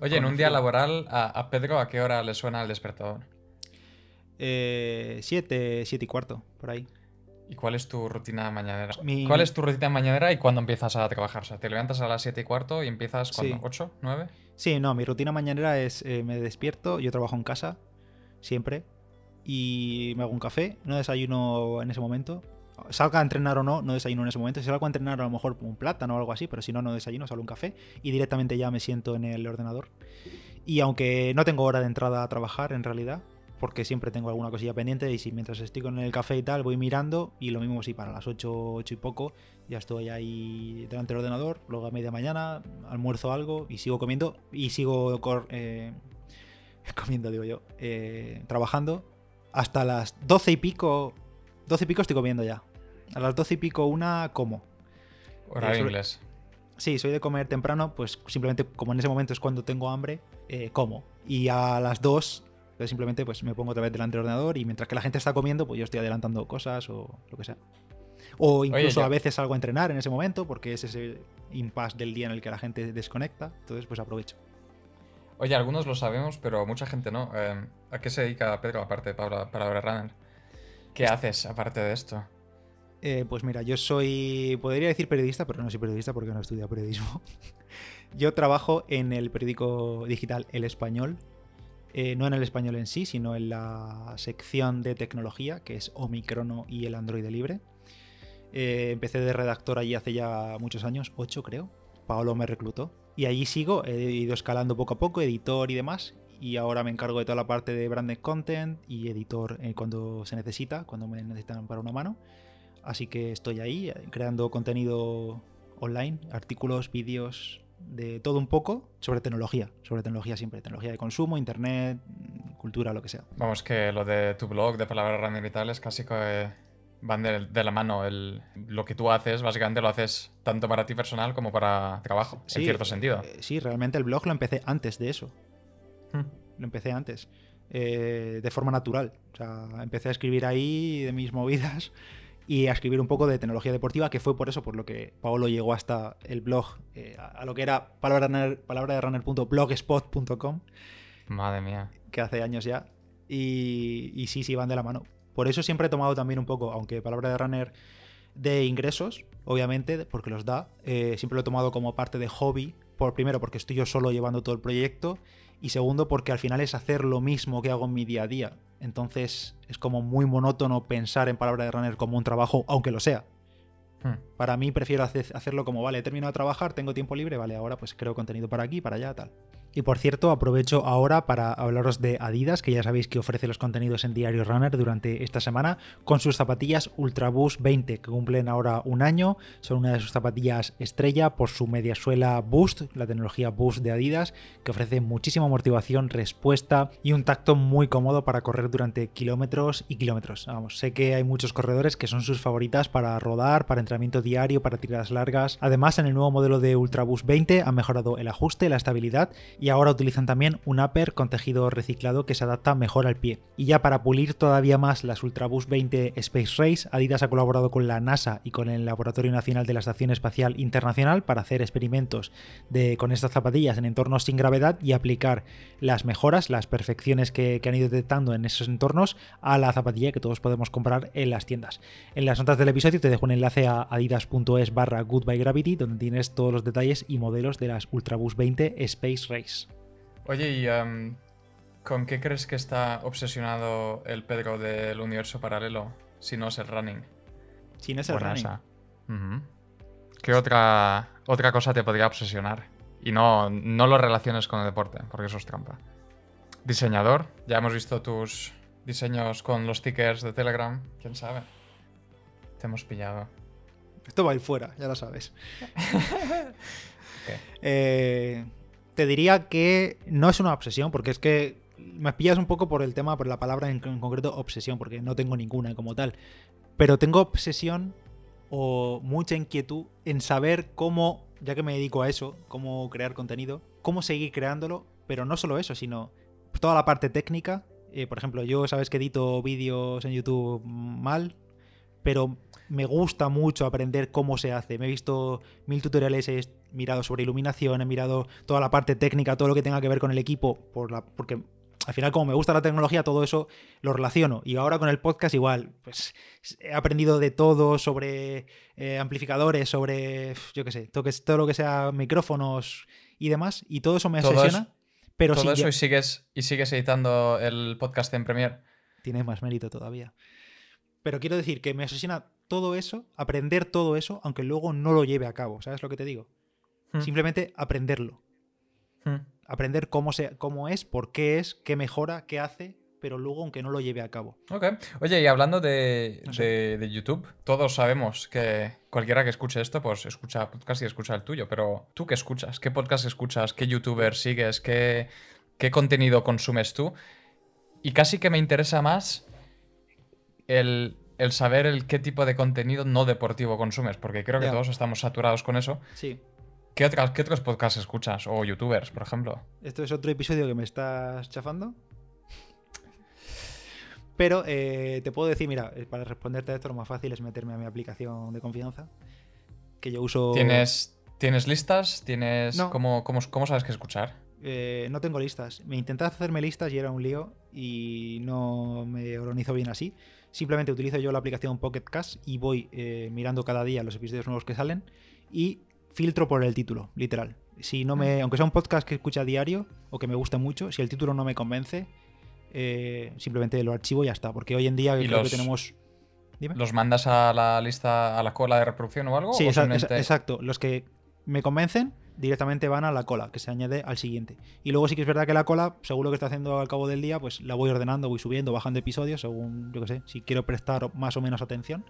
Speaker 2: Oye, en un día laboral, a, Pedro, ¿a qué hora le suena el despertador?
Speaker 1: Eh, siete, siete y cuarto, por ahí.
Speaker 2: ¿Y cuál es tu rutina mañanera?
Speaker 1: Mi-
Speaker 2: ¿Cuál es tu rutina mañanera y cuándo empiezas a trabajar? O sea, te levantas a las 7 y cuarto y empiezas
Speaker 1: Sí.
Speaker 2: cuando? ¿8? ¿9?
Speaker 1: Sí, no, mi rutina mañanera es eh, me despierto, yo trabajo en casa, siempre, y me hago un café, no desayuno en ese momento. Salga a entrenar o no, no desayuno en ese momento. Si salgo a entrenar, a lo mejor un plátano o algo así, pero si no, no desayuno, solo un café y directamente ya me siento en el ordenador. Y aunque no tengo hora de entrada a trabajar, en realidad, porque siempre tengo alguna cosilla pendiente y si mientras estoy con el café y tal, voy mirando y lo mismo si para las 8, 8 y poco, ya estoy ahí delante del ordenador, luego a media mañana almuerzo algo y sigo comiendo y sigo eh, comiendo, digo yo, eh, trabajando hasta las 12 y pico, 12 y pico estoy comiendo ya. A las 12 y pico una como.
Speaker 2: Horario
Speaker 1: sobre-
Speaker 2: inglés.
Speaker 1: Sí, soy de comer temprano, pues simplemente como en ese momento es cuando tengo hambre, eh, como. Y a las 2 pues simplemente pues me pongo otra vez delante del ordenador y mientras que la gente está comiendo, pues yo estoy adelantando cosas o lo que sea. O incluso a veces salgo a entrenar en ese momento porque es ese impasse del día en el que la gente desconecta, entonces pues aprovecho.
Speaker 2: Oye, algunos lo sabemos, pero mucha gente no. Eh, ¿A qué se dedica Pedro, aparte de Palabra, Palabra Runner? ¿Qué haces aparte de esto?
Speaker 1: Eh, pues mira, yo soy, podría decir periodista, pero no soy periodista porque no he periodismo. yo trabajo en el periódico digital El Español, eh, no en el español en sí, sino en la sección de tecnología, que es Omicrono y el Android libre. Eh, empecé de redactor allí hace ya muchos años, ocho creo. Paolo me reclutó. Y allí sigo, he ido escalando poco a poco, editor y demás. Y ahora me encargo de toda la parte de branded content y editor cuando se necesita, cuando me necesitan para una mano. Así que estoy ahí eh, creando contenido online, artículos, vídeos, de todo un poco sobre tecnología, sobre tecnología siempre, tecnología de consumo, internet, mm, cultura, lo que sea.
Speaker 2: Vamos, que lo de tu blog, de Palabra Runner y tal, es casi que van de, de la mano. El, lo que tú haces, básicamente lo haces tanto para ti personal como para trabajo, en cierto sentido.
Speaker 1: eh, sí, realmente el blog lo empecé antes de eso.
Speaker 2: Hmm.
Speaker 1: Lo empecé antes. eh, de forma natural. O sea, empecé a escribir ahí de mis movidas y a escribir un poco de tecnología deportiva, que fue por eso por lo que Paolo llegó hasta el blog, eh, a, a lo que era palabra, palabra de runner.blogspot.com,
Speaker 2: Madre mía.
Speaker 1: que hace años ya. Y, y sí, sí, van de la mano. Por eso siempre he tomado también un poco, aunque palabra de runner de ingresos, obviamente, porque los da, eh, siempre lo he tomado como parte de hobby. Por, primero, porque estoy yo solo llevando todo el proyecto. Y segundo, porque al final es hacer lo mismo que hago en mi día a día. Entonces es como muy monótono pensar en palabra de runner como un trabajo, aunque lo sea.
Speaker 2: Hmm.
Speaker 1: Para mí prefiero hacer- hacerlo como, vale, he terminado de trabajar, tengo tiempo libre, vale, ahora pues creo contenido para aquí, para allá, tal. Y por cierto, aprovecho ahora para hablaros de Adidas, que ya sabéis que ofrece los contenidos en Diario Runner durante esta semana, con sus zapatillas Ultra Boost 20, que cumplen ahora un año. Son una de sus zapatillas estrella por su media suela Boost, la tecnología Boost de Adidas, que ofrece muchísima motivación, respuesta y un tacto muy cómodo para correr durante kilómetros y kilómetros. Vamos, sé que hay muchos corredores que son sus favoritas para rodar, para entrenamiento diario, para tiradas largas. Además, en el nuevo modelo de Ultra Boost 20 han mejorado el ajuste, la estabilidad y ahora utilizan también un upper con tejido reciclado que se adapta mejor al pie. Y ya para pulir todavía más las Ultra Boost 20 Space Race, Adidas ha colaborado con la NASA y con el Laboratorio Nacional de la Estación Espacial Internacional para hacer experimentos de, con estas zapatillas en entornos sin gravedad y aplicar las mejoras, las perfecciones que, han ido detectando en esos entornos a la zapatilla que todos podemos comprar en las tiendas. En las notas del episodio te dejo un enlace a adidas.es barra goodbye donde tienes todos los detalles y modelos de las Ultraboost 20 Space Race.
Speaker 2: Oye, ¿y em, con qué crees que está obsesionado el Pedro del universo paralelo si no es el running?
Speaker 1: Si no es el running.
Speaker 2: ¿Qué otra, otra cosa te podría obsesionar? Y no, no lo relaciones con el deporte, porque eso es trampa. Diseñador, ya hemos visto tus diseños con los stickers de Telegram. ¿Quién sabe? Te hemos pillado.
Speaker 1: Esto va a ir fuera, ya lo sabes.
Speaker 2: ¿Qué?
Speaker 1: Eh, te diría que no es una obsesión, porque es que me pillas un poco por el tema, por la palabra en, concreto obsesión, porque no tengo ninguna como tal. Pero tengo obsesión o mucha inquietud en saber cómo, ya que me dedico a eso, cómo crear contenido, cómo seguir creándolo, pero no solo eso, sino toda la parte técnica. Eh, por ejemplo, yo sabes que edito vídeos en YouTube mal, pero me gusta mucho aprender cómo se hace. Me he visto mil tutoriales, he mirado sobre iluminación, he mirado toda la parte técnica, todo lo que tenga que ver con el equipo, por la, porque al final, como me gusta la tecnología, todo eso lo relaciono. Y ahora con el podcast igual, pues he aprendido de todo sobre eh, amplificadores, sobre, yo qué sé, todo, todo, lo que sea micrófonos y demás. Y todo eso me obsesiona. pero
Speaker 2: todo eso y, sigues, y sigues editando el podcast en Premiere.
Speaker 1: Tiene más mérito todavía. Pero quiero decir que me obsesiona todo eso, aprender todo eso, aunque luego no lo lleve a cabo. ¿Sabes lo que te digo? Hmm. Simplemente aprenderlo. Hmm aprender cómo, se, cómo es, por qué es, qué mejora, qué hace, pero luego aunque no lo lleve a cabo.
Speaker 2: Ok. Oye, y hablando de, de, YouTube, todos sabemos que cualquiera que escuche esto, pues escucha podcast y escucha el tuyo, pero ¿tú qué escuchas? ¿Qué podcast escuchas? ¿Qué youtuber sigues? ¿Qué, qué contenido consumes tú? Y casi que me interesa más el, el saber el qué tipo de contenido no deportivo consumes, porque creo que todos estamos saturados con eso.
Speaker 1: Sí.
Speaker 2: ¿Qué, otros podcasts escuchas? O youtubers, por ejemplo.
Speaker 1: Esto es otro episodio que me estás chafando. Pero eh, te puedo decir, mira, eh, para responderte a esto lo más fácil es meterme a mi aplicación de confianza. Que yo uso.
Speaker 2: ¿Tienes, ¿tienes listas? ¿Tienes. ¿Cómo, cómo, sabes qué escuchar?
Speaker 1: Eh, no tengo listas. Me intenté hacerme listas y era un lío y no me organizo bien así. Simplemente utilizo yo la aplicación Pocket Cast y voy mirando cada día los episodios nuevos que salen y filtro por el título, literal. Si no me, aunque sea un podcast que escucha a diario o que me guste mucho, si el título no me convence, eh, simplemente lo archivo y ya está. Porque hoy en día creo que tenemos.
Speaker 2: ¿Los mandas a la lista, a la cola de reproducción o algo?
Speaker 1: Sí, exacto. Los que me convencen directamente van a la cola, que se añade al siguiente. Y luego sí que es verdad que la cola, según lo que está haciendo al cabo del día, pues la voy ordenando, voy subiendo, bajando episodios, según, yo que sé, si quiero prestar más o menos atención.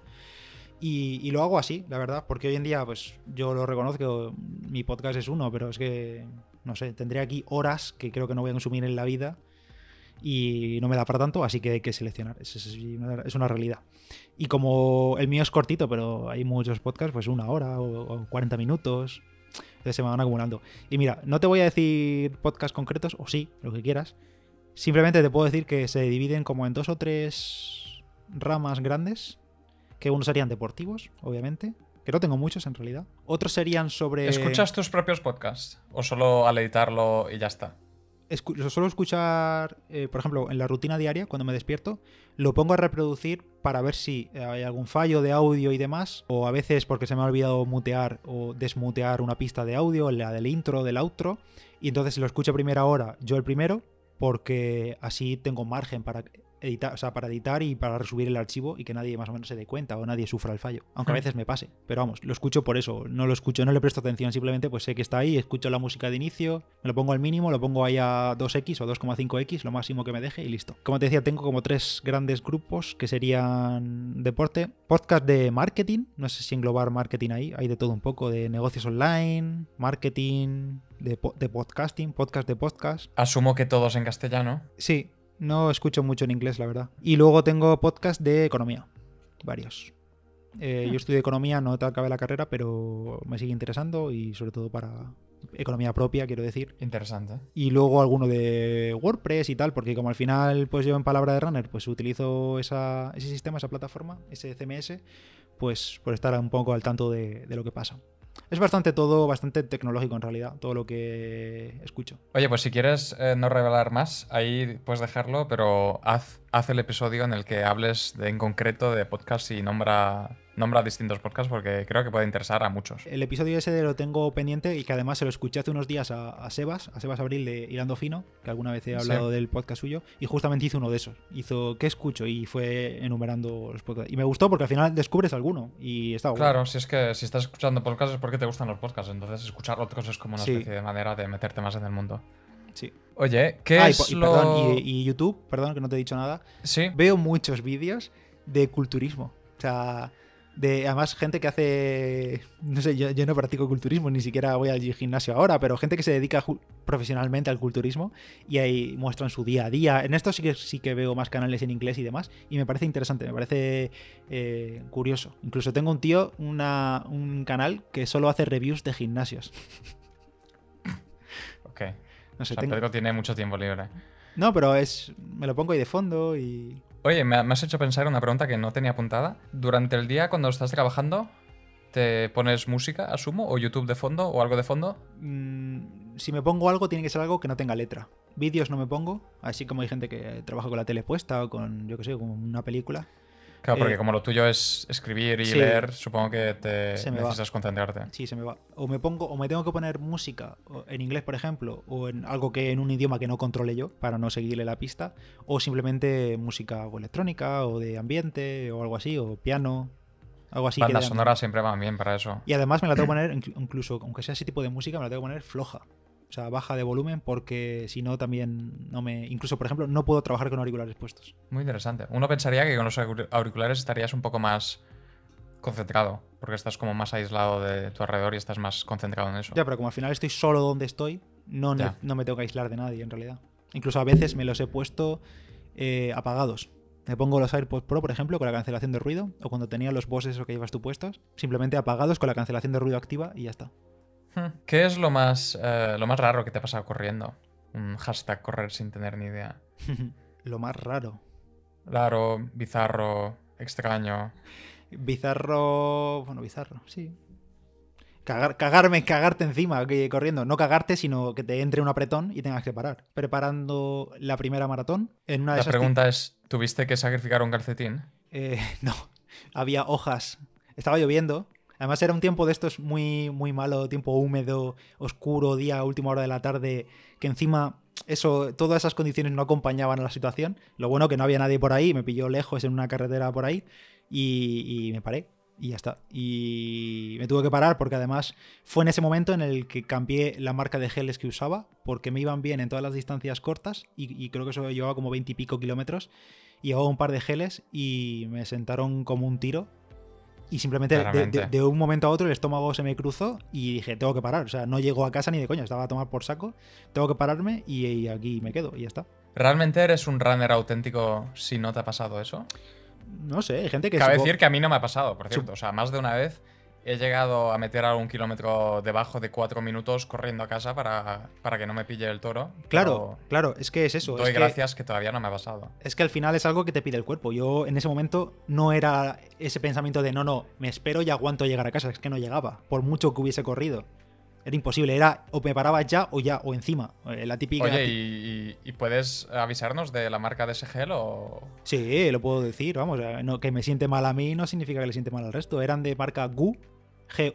Speaker 1: Y, lo hago así, la verdad, porque hoy en día, pues yo lo reconozco, mi podcast es uno, pero es que, no sé, tendré aquí horas que creo que no voy a consumir en la vida y no me da para tanto, así que hay que seleccionar, es, una realidad. Y como el mío es cortito, pero hay muchos podcasts, pues una hora o, 40 minutos, se me van acumulando. Y mira, no te voy a decir podcasts concretos, o sí, lo que quieras, simplemente te puedo decir que se dividen como en dos o tres ramas grandes que unos serían deportivos, obviamente, que no tengo muchos en realidad. Otros serían sobre...
Speaker 2: ¿Escuchas tus propios podcasts? ¿O solo al editarlo y ya está?
Speaker 1: Solo escuchar, eh, por ejemplo, en la rutina diaria, cuando me despierto, lo pongo a reproducir para ver si hay algún fallo de audio y demás, o a veces porque se me ha olvidado mutear o desmutear una pista de audio, la del intro, del outro, y entonces lo escucho a primera hora, yo el primero, porque así tengo margen para editar, o sea, para editar y para resubir el archivo y que nadie más o menos se dé cuenta o nadie sufra el fallo. Aunque a hmm. veces me pase. Pero vamos, lo escucho por eso. No lo escucho, no le presto atención. Simplemente pues sé que está ahí, escucho la música de inicio, me lo pongo al mínimo, lo pongo ahí a 2x o 2,5x, lo máximo que me deje y listo. Como te decía, tengo como tres grandes grupos que serían deporte, podcast de marketing, no sé si englobar marketing ahí, hay de todo un poco, de negocios online, marketing, de, de podcasting, podcast de podcast.
Speaker 2: Asumo que todos en castellano.
Speaker 1: Sí, no escucho mucho en inglés, la verdad. Y luego tengo podcast de economía, varios. Eh, yo estudio economía, no te acabé la carrera, pero me sigue interesando y sobre todo para economía propia, quiero decir.
Speaker 2: Interesante.
Speaker 1: Y luego alguno de WordPress y tal, porque como al final, pues yo en palabra de runner, pues utilizo ese sistema, esa plataforma, ese CMS, pues por estar un poco al tanto de lo que pasa. Es bastante todo, bastante tecnológico en realidad, todo lo que escucho.
Speaker 2: Oye, pues si quieres eh, no revelar más, ahí puedes dejarlo, pero haz, haz el episodio en el que hables en concreto de podcast y nombra nombra distintos podcasts porque creo que puede interesar a muchos.
Speaker 1: El episodio ese lo tengo pendiente y que además se lo escuché hace unos días a, Sebas, a Sebas Abril de Hilando Fino, que alguna vez he hablado del podcast suyo, y justamente hizo uno de esos. Hizo ¿qué escucho? y fue enumerando los podcasts. Y me gustó porque al final descubres alguno y está
Speaker 2: Claro, si es que si estás escuchando podcasts es porque te gustan los podcasts, entonces escuchar otros es como una especie de manera de meterte más en el mundo.
Speaker 1: Sí.
Speaker 2: Oye, ¿qué ah, es
Speaker 1: y,
Speaker 2: lo...
Speaker 1: y, YouTube, perdón que no te he dicho nada.
Speaker 2: Sí.
Speaker 1: Veo muchos vídeos de culturismo. O sea, de además gente que hace no sé yo, no practico culturismo ni siquiera voy al gimnasio ahora pero gente que se dedica profesionalmente al culturismo y ahí muestran su día a día. En esto sí que sí que veo más canales en inglés y demás y me parece interesante me parece eh, curioso. Incluso tengo un tío una, un canal que solo hace reviews de gimnasios.
Speaker 2: Ok. No sé, Pedro tiene mucho tiempo libre.
Speaker 1: No pero es me lo pongo ahí de fondo y
Speaker 2: Oye, me has hecho pensar una pregunta que no tenía apuntada. Durante el día, cuando estás trabajando, ¿te pones música, asumo? ¿O YouTube de fondo o algo de fondo?
Speaker 1: Mm, si me pongo algo, tiene que ser algo que no tenga letra. Vídeos no me pongo, así como hay gente que trabaja con la tele puesta o con, yo qué sé, con una película.
Speaker 2: Claro, porque
Speaker 1: Eh,
Speaker 2: como lo tuyo es escribir y
Speaker 1: sí.
Speaker 2: leer, supongo que te
Speaker 1: me va.
Speaker 2: necesitas concentrarte.
Speaker 1: Sí, se me va. O me pongo, o me tengo que poner música en inglés, por ejemplo, o en algo que en un idioma que no controle yo para no seguirle la pista, o simplemente música o electrónica o de ambiente o algo así, o piano, algo así.
Speaker 2: Bandas sonoras siempre van bien para eso.
Speaker 1: Y además me la tengo que poner, inclu- incluso aunque sea ese tipo de música, me la tengo que poner floja. O sea, baja de volumen porque si no también no me... Incluso, por ejemplo, no puedo trabajar con auriculares puestos.
Speaker 2: Muy interesante. Uno pensaría que con los auric- auriculares estarías un poco más concentrado, porque estás como más aislado de tu alrededor y estás más concentrado en eso.
Speaker 1: Ya, pero como al final estoy solo donde estoy, no, no me tengo que aislar de nadie en realidad. Incluso a veces me los he puesto eh, apagados. Me pongo los AirPods Pro, por ejemplo, con la cancelación de ruido, o cuando tenía los bosses o que llevas tú puestos, simplemente apagados con la cancelación de ruido activa y ya está.
Speaker 2: Hmm. ¿Qué es lo más, eh, lo más raro que te ha pasado corriendo? Un hashtag correr sin tener ni idea.
Speaker 1: Lo más raro.
Speaker 2: Raro, bizarro, extraño.
Speaker 1: Bizarro. Bueno, bizarro, sí. Cagar- cagarme, cagarte encima que corriendo. No cagarte, sino que te entre un apretón y tengas que parar. Preparando la primera maratón. En una de
Speaker 2: La
Speaker 1: esas
Speaker 2: pregunta es, ¿tuviste que sacrificar un calcetín?
Speaker 1: Eh, no, había hojas. Estaba lloviendo. Además era un tiempo de estos muy, muy malo, tiempo húmedo, oscuro, día, última hora de la tarde, que encima eso, todas esas condiciones no acompañaban a la situación. Lo bueno que no había nadie por ahí, me pilló lejos en una carretera por ahí y, me paré. Y ya está. Y me tuve que parar porque además fue en ese momento en el que cambié la marca de geles que usaba porque me iban bien en todas las distancias cortas y, creo que eso llevaba como 20 y pico kilómetros. Llevaba un par de geles y me sentaron como un tiro. Y simplemente de, de-
Speaker 2: Claramente.
Speaker 1: de un momento a otro el estómago se me cruzó y dije, tengo que parar. O sea, no llego a casa ni de coña, estaba a tomar por saco. Tengo que pararme y, y aquí me quedo y ya está.
Speaker 2: ¿Realmente eres un runner auténtico si no te ha pasado eso?
Speaker 1: No sé, hay gente que...
Speaker 2: Cabe
Speaker 1: supo-
Speaker 2: decir que a mí no me ha pasado, por
Speaker 1: Sup-
Speaker 2: cierto. O sea, más de una vez he llegado a meter algún kilómetro debajo de cuatro minutos corriendo a casa para, para que no me pille el toro.
Speaker 1: Claro, claro, es que es eso.
Speaker 2: Doy
Speaker 1: es que-
Speaker 2: gracias que todavía no me ha pasado.
Speaker 1: Es que al final es algo que te pide el cuerpo. Yo en ese momento no era ese pensamiento de no, no, me espero y aguanto llegar a casa. Es que no llegaba, por mucho que hubiese corrido. Era imposible, era o me paraba ya o ya, o encima. Eh, La típica.
Speaker 2: Oye, ¿y, y- y puedes avisarnos de la marca de ese gel o...?
Speaker 1: Sí, lo puedo decir, vamos. eh, no, que me siente mal a mí no significa que le siente mal al resto. Eran de marca GU,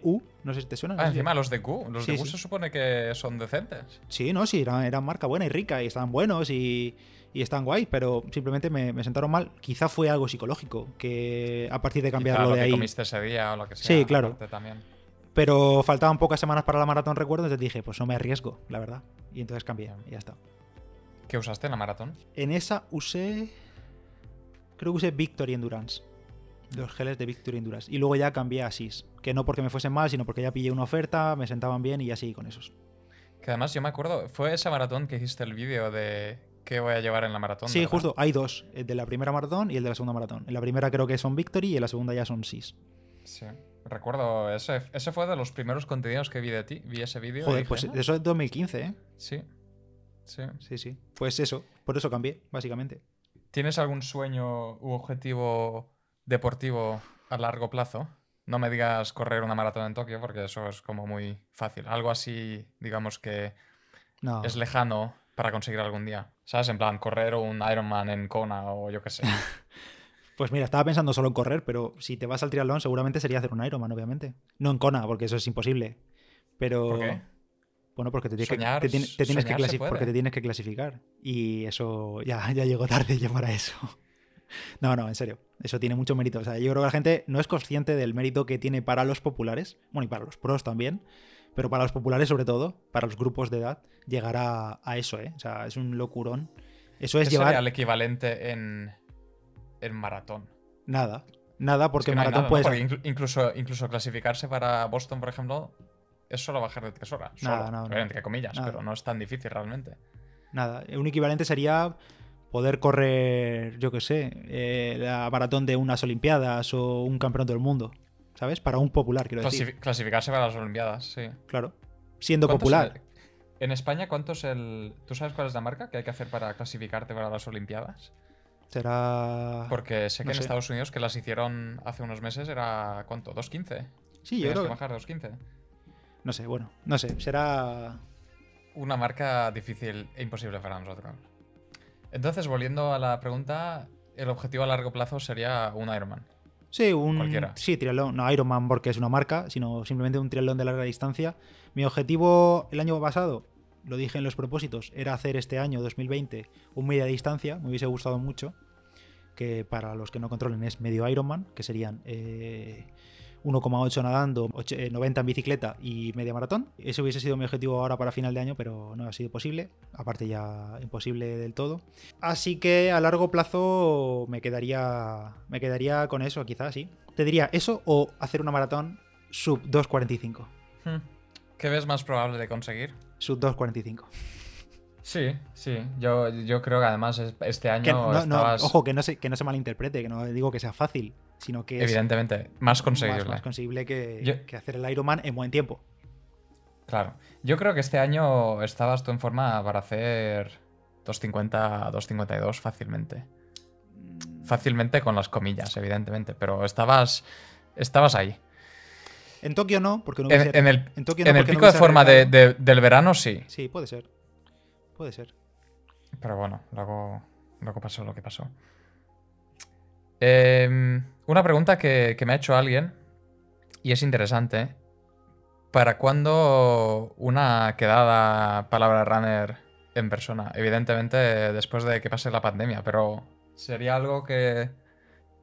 Speaker 1: GU, no sé si te suena. no
Speaker 2: Ah,
Speaker 1: si-
Speaker 2: encima los de Q. Los
Speaker 1: Sí,
Speaker 2: de Q
Speaker 1: sí.
Speaker 2: se supone que son decentes.
Speaker 1: Sí, no, sí, eran, eran marca buena y rica y estaban buenos y, y están guay, pero simplemente me, me sentaron mal. Quizá fue algo psicológico, que a partir de
Speaker 2: Quizá
Speaker 1: cambiarlo
Speaker 2: lo
Speaker 1: de
Speaker 2: que
Speaker 1: ahí.
Speaker 2: comiste ese día o lo que sea.
Speaker 1: Sí, claro.
Speaker 2: También.
Speaker 1: Pero faltaban pocas semanas para la maratón, recuerdo, entonces dije, pues no me arriesgo, la verdad. Y entonces cambié, y ya está.
Speaker 2: ¿Qué usaste en la maratón?
Speaker 1: En esa usé. Creo que usé Victory Endurance. Los geles de Victory Endurance. Y luego ya cambié a SIS. Que no porque me fuesen mal, sino porque ya pillé una oferta, me sentaban bien y ya seguí con esos.
Speaker 2: Que además yo me acuerdo, fue esa maratón que hiciste el vídeo de qué voy a llevar en la maratón.
Speaker 1: Sí,
Speaker 2: ¿verdad?
Speaker 1: justo. Hay dos: el de la primera maratón y el de la segunda maratón. En la primera creo que son Victory y en la segunda ya son SIS.
Speaker 2: Sí. Recuerdo, ese, ese fue de los primeros contenidos que vi de ti. Vi ese vídeo.
Speaker 1: Joder,
Speaker 2: dije,
Speaker 1: pues
Speaker 2: "Ah,
Speaker 1: eso es 2015, ¿eh?
Speaker 2: Sí. Sí.
Speaker 1: Sí, sí. Pues eso, por eso cambié, básicamente.
Speaker 2: ¿Tienes algún sueño u objetivo deportivo a largo plazo? No me digas correr una maratón en Tokio porque eso es como muy fácil. Algo así, digamos que
Speaker 1: No.
Speaker 2: es lejano para conseguir algún día. ¿Sabes? En plan, correr un Ironman en Kona o yo qué sé.
Speaker 1: Pues mira, estaba pensando solo en correr, pero si te vas al triatlón seguramente sería hacer un Ironman, obviamente. No en Kona, porque eso es imposible. Pero...
Speaker 2: ¿Por qué?
Speaker 1: Bueno, porque te tienes,
Speaker 2: Soñar-
Speaker 1: que, te tiene- te tienes que
Speaker 2: soñar se
Speaker 1: clasi-
Speaker 2: puede.
Speaker 1: porque te tienes que clasificar. Y eso ya, ya llegó tarde ya para eso. No, no, en serio. Eso tiene mucho mérito. O sea, yo creo que la gente no es consciente del mérito que tiene para los populares, bueno, y para los pros también, pero para los populares sobre todo, para los grupos de edad, llegar a, a eso, ¿eh? O sea, es un locurón. Eso es
Speaker 2: ¿Qué
Speaker 1: llevar
Speaker 2: sería el equivalente en, en maratón?
Speaker 1: nada. Nada,
Speaker 2: Es
Speaker 1: porque
Speaker 2: que no hay
Speaker 1: maratón
Speaker 2: nada, ¿no?
Speaker 1: puedes...
Speaker 2: Porque incluso, incluso clasificarse para Boston, por ejemplo, es solo bajar de tres horas.
Speaker 1: Nada,
Speaker 2: solo,
Speaker 1: no,
Speaker 2: a
Speaker 1: no.
Speaker 2: ver, entre comillas,
Speaker 1: Nada.
Speaker 2: pero no es tan difícil realmente.
Speaker 1: Nada, un equivalente sería poder correr, yo qué sé, eh, la maratón de unas Olimpiadas o un campeonato del mundo, ¿sabes? Para un popular, quiero decir.
Speaker 2: Clasifi- clasificarse para las Olimpiadas, sí.
Speaker 1: Claro. Siendo
Speaker 2: ¿Cuántos
Speaker 1: popular.
Speaker 2: En, en España, ¿cuánto es el. ¿Tú sabes cuál es la marca que hay que hacer para clasificarte para las Olimpiadas?
Speaker 1: Será.
Speaker 2: Porque sé que
Speaker 1: no
Speaker 2: en
Speaker 1: sé.
Speaker 2: Estados Unidos, que las hicieron hace unos meses, era. ¿Cuánto? ¿2.15?
Speaker 1: Sí, yo creo
Speaker 2: que
Speaker 1: que-
Speaker 2: bajar 2.15.
Speaker 1: No sé, bueno, no sé. Será
Speaker 2: una marca difícil e imposible para nosotros. Entonces, volviendo a la pregunta, el objetivo a largo plazo sería un Ironman.
Speaker 1: Sí, un
Speaker 2: Cualquiera.
Speaker 1: sí, triatlón, no Ironman porque es una marca, sino simplemente un triatlón de larga distancia. Mi objetivo el año pasado, lo dije en los propósitos, era hacer este año 2020 un media distancia, me hubiese gustado mucho, que para los que no controlen es medio Ironman, que serían eh, 1,8 nadando, och- eh, 90 en bicicleta y media maratón. Ese hubiese sido mi objetivo ahora para final de año, pero no ha sido posible. Aparte ya imposible del todo. Así que a largo plazo me quedaría, me quedaría con eso, quizás, sí. Te diría eso o hacer una maratón sub 2.45.
Speaker 2: Hmm. ¿Qué ves más probable de conseguir?
Speaker 1: Sub 2.45.
Speaker 2: Sí, sí. Yo, yo creo que además es- este año
Speaker 1: Que no- no,
Speaker 2: estabas,
Speaker 1: ojo, que no, se, que no se malinterprete, que no digo que sea fácil, sino que es
Speaker 2: evidentemente, más conseguible.
Speaker 1: más, más conseguible que,
Speaker 2: Yo-
Speaker 1: que hacer el Ironman en buen tiempo.
Speaker 2: Claro. Yo creo que este año estabas tú en forma para hacer 250, 252 fácilmente. Fácilmente con las comillas, evidentemente, pero estabas, estabas ahí.
Speaker 1: En Tokio no, porque no
Speaker 2: En, en el,
Speaker 1: en Tokio no,
Speaker 2: en el
Speaker 1: no
Speaker 2: pico de forma de- del verano sí,
Speaker 1: Sí, puede ser. Puede ser.
Speaker 2: pero bueno, luego, luego pasó lo que pasó. Em, una pregunta que, que me ha hecho alguien, y es interesante. ¿Para cuándo una quedada palabra runner en persona? Evidentemente después de que pase la pandemia, pero ¿sería algo que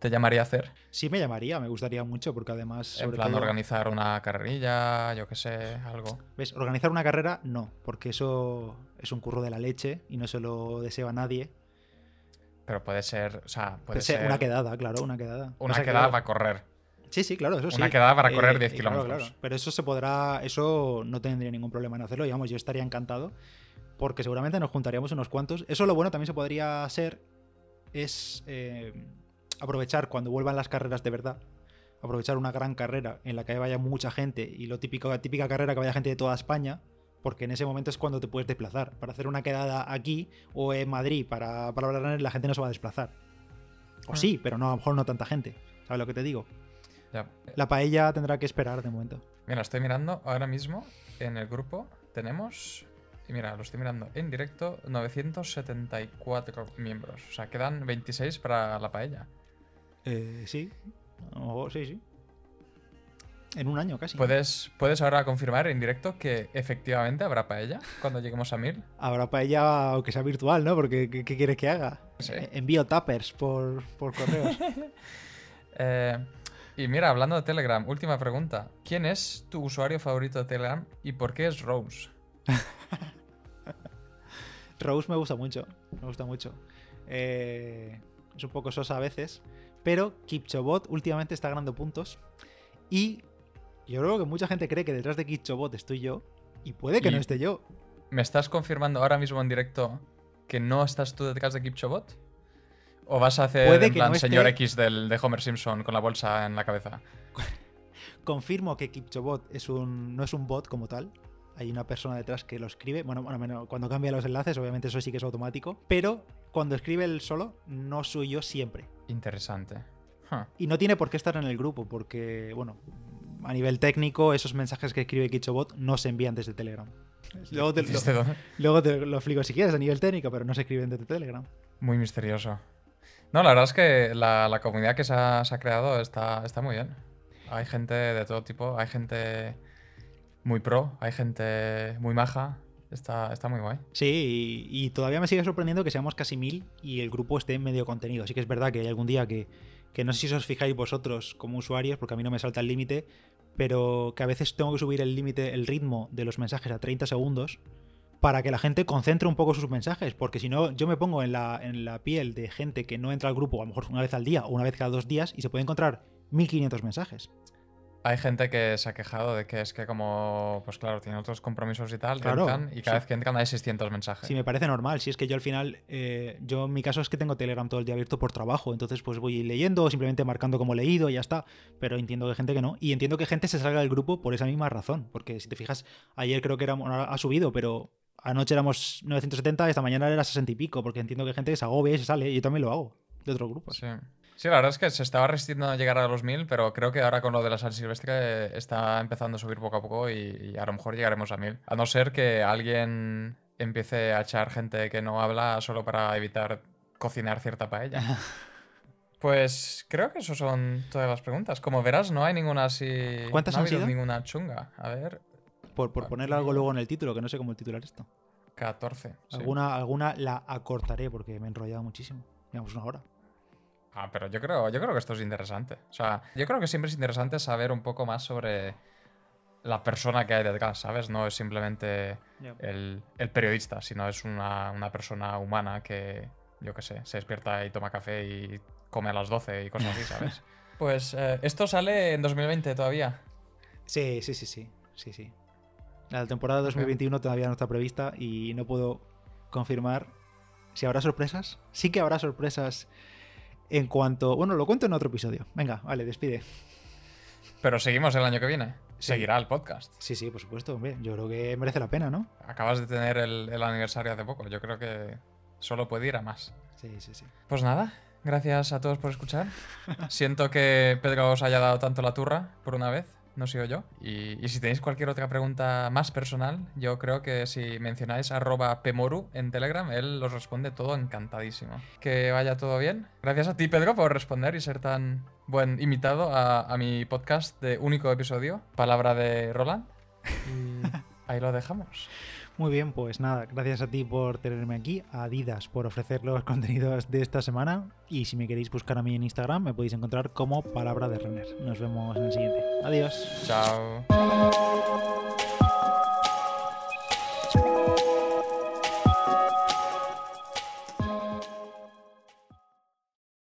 Speaker 2: te llamaría a hacer?
Speaker 1: Sí me llamaría, me gustaría mucho, porque además,
Speaker 2: en
Speaker 1: sobre
Speaker 2: plan
Speaker 1: todo,
Speaker 2: organizar una carrerilla, yo qué sé, algo.
Speaker 1: ¿ves? Organizar una carrera, no, porque eso es un curro de la leche y no se lo deseo a nadie.
Speaker 2: Pero puede ser, o sea, puede
Speaker 1: Puede ser
Speaker 2: ser
Speaker 1: una quedada, claro, una quedada.
Speaker 2: una quedada para correr.
Speaker 1: Sí, sí, claro, eso sí.
Speaker 2: una quedada para correr
Speaker 1: Eh,
Speaker 2: 10
Speaker 1: eh, claro,
Speaker 2: kilómetros.
Speaker 1: claro. Pero eso se podrá, eso no tendría ningún problema en hacerlo, digamos, yo estaría encantado, porque seguramente nos juntaríamos unos cuantos. Eso lo bueno también se podría hacer, es eh, aprovechar cuando vuelvan las carreras de verdad, aprovechar una gran carrera en la que vaya mucha gente y lo típico, la típica carrera que vaya gente de toda España, porque en ese momento es cuando te puedes desplazar. Para hacer una quedada aquí o en Madrid para, para hablar la gente no se va a desplazar. O
Speaker 2: Ah.
Speaker 1: sí, pero no, a lo mejor no tanta gente. ¿Sabes lo que te digo?
Speaker 2: Ya.
Speaker 1: La paella tendrá que esperar de momento.
Speaker 2: Mira, estoy mirando ahora mismo en el grupo. Tenemos. Y mira, lo estoy mirando en directo. 974 miembros. O sea, quedan 26 para la paella.
Speaker 1: Eh, sí. A lo mejor sí, sí. En un año casi.
Speaker 2: ¿Puedes, ¿Puedes ahora confirmar en directo que efectivamente habrá paella cuando lleguemos a 1000?
Speaker 1: Habrá paella, aunque sea virtual, ¿no? Porque ¿qué, qué quieres que haga?
Speaker 2: Sí.
Speaker 1: Eh, Envío tappers por, por correos.
Speaker 2: Eh, y mira, hablando de Telegram, última pregunta. ¿Quién es tu usuario favorito de Telegram y por qué es Rose?
Speaker 1: Rose me gusta mucho. Me gusta mucho. Eh, es un poco sosa a veces. Pero Kipchobot últimamente está ganando puntos. Y yo creo que mucha gente cree que detrás de Kipchobot estoy yo. Y puede que
Speaker 2: Y-
Speaker 1: no esté yo.
Speaker 2: ¿Me estás confirmando ahora mismo en directo que no estás tú detrás de Kipchobot? ¿O vas a hacer
Speaker 1: que
Speaker 2: plan
Speaker 1: no esté-
Speaker 2: señor X del, de Homer Simpson con la bolsa en la cabeza?
Speaker 1: Confirmo que Kipchobot es un, no es un bot como tal. Hay una persona detrás que lo escribe. Bueno, bueno, bueno, cuando cambia los enlaces, obviamente eso sí que es automático. Pero cuando escribe él solo, no soy yo siempre.
Speaker 2: Interesante. Huh.
Speaker 1: Y no tiene por qué estar en el grupo, porque, bueno, a nivel técnico, esos mensajes que escribe Kipchobot no se envían desde Telegram. Luego te, lo, luego te lo explico si quieres a nivel técnico, pero no se escriben desde Telegram.
Speaker 2: Muy misterioso. No, la verdad es que la, la comunidad que se ha, se ha creado está, está muy bien. Hay gente de todo tipo, hay gente muy pro, hay gente muy maja. Está, está muy guay.
Speaker 1: Sí, y, todavía me sigue sorprendiendo que seamos casi mil y el grupo esté en medio contenido. Así que es verdad que hay algún día que, que no sé si os fijáis vosotros como usuarios, porque a mí no me salta el límite, pero que a veces tengo que subir el límite, el ritmo de los mensajes a 30 segundos para que la gente concentre un poco sus mensajes, porque si no, yo me pongo en la, en la piel de gente que no entra al grupo a lo mejor una vez al día o una vez cada dos días y se puede encontrar 1500 mensajes.
Speaker 2: Hay gente que se ha quejado de que es que como, pues claro, tienen otros compromisos y tal,
Speaker 1: Claro,
Speaker 2: entran, y cada
Speaker 1: sí.
Speaker 2: vez que entran hay 600 mensajes.
Speaker 1: Sí, me parece normal. Si es que yo al final, eh, yo en mi caso es que tengo Telegram todo el día abierto por trabajo, entonces pues voy leyendo, simplemente marcando como leído y ya está. Pero entiendo que hay gente que no. Y entiendo que gente se salga del grupo por esa misma razón. Porque si te fijas, ayer creo que era, bueno, ha subido, pero anoche éramos 970, esta mañana era 60 y pico, porque entiendo que hay gente que se agobia y se sale. Y yo también lo hago, de otros grupos.
Speaker 2: Sí. Sí, la verdad es que se estaba resistiendo a llegar a los 1000, pero creo que ahora con lo de la San Silvestre está empezando a subir poco a poco y, y a lo mejor llegaremos a 1000. A no ser que alguien empiece a echar gente que no habla solo para evitar cocinar cierta paella. Pues creo que eso son todas las preguntas. Como verás, no hay ninguna así.
Speaker 1: ¿Cuántas
Speaker 2: no ha
Speaker 1: han
Speaker 2: habido
Speaker 1: sido?
Speaker 2: ninguna chunga. A ver,
Speaker 1: Por, por ponerle algo luego en el título, que no sé cómo titular esto.
Speaker 2: 14. sí.
Speaker 1: Alguna, alguna la acortaré porque me he enrollado muchísimo. Digamos una hora.
Speaker 2: Ah, pero yo creo, yo creo que esto es interesante. O sea, yo creo que siempre es interesante saber un poco más sobre la persona que hay detrás, ¿sabes? No es simplemente el, el periodista, sino es una, una persona humana que, yo qué sé, se despierta y toma café y come a las 12 y cosas así, ¿sabes? pues eh, esto sale en 2020 todavía.
Speaker 1: Sí, sí, sí, sí. sí, sí. La temporada 2021 todavía no está prevista y no puedo confirmar si habrá sorpresas. Sí que habrá sorpresas en cuanto... Bueno, lo cuento en otro episodio. Venga, vale, despide.
Speaker 2: Pero seguimos el año que viene.
Speaker 1: Sí.
Speaker 2: Seguirá el podcast.
Speaker 1: Sí, sí, por supuesto, hombre. Yo creo que merece la pena, ¿no?
Speaker 2: Acabas de tener el, el aniversario hace poco. Yo creo que solo puede ir a más.
Speaker 1: Sí, sí, sí.
Speaker 2: Pues nada, gracias a todos por escuchar. Siento que Pedro os haya dado tanto la turra por una vez, no sigo yo. Y, y si tenéis cualquier otra pregunta más personal, yo creo que si mencionáis arroba Pemoru en Telegram, él os responde todo encantadísimo. Que vaya todo bien. Gracias a ti, Pedro, por responder y ser tan buen invitado a, a mi podcast de único episodio, Palabra de Roland. Y ahí lo dejamos.
Speaker 1: Muy bien, pues nada, gracias a ti por tenerme aquí, a Adidas por ofrecer los contenidos de esta semana y si me queréis buscar a mí en Instagram me podéis encontrar como Palabra de Renner. Nos vemos en el siguiente. Adiós.
Speaker 2: Chao.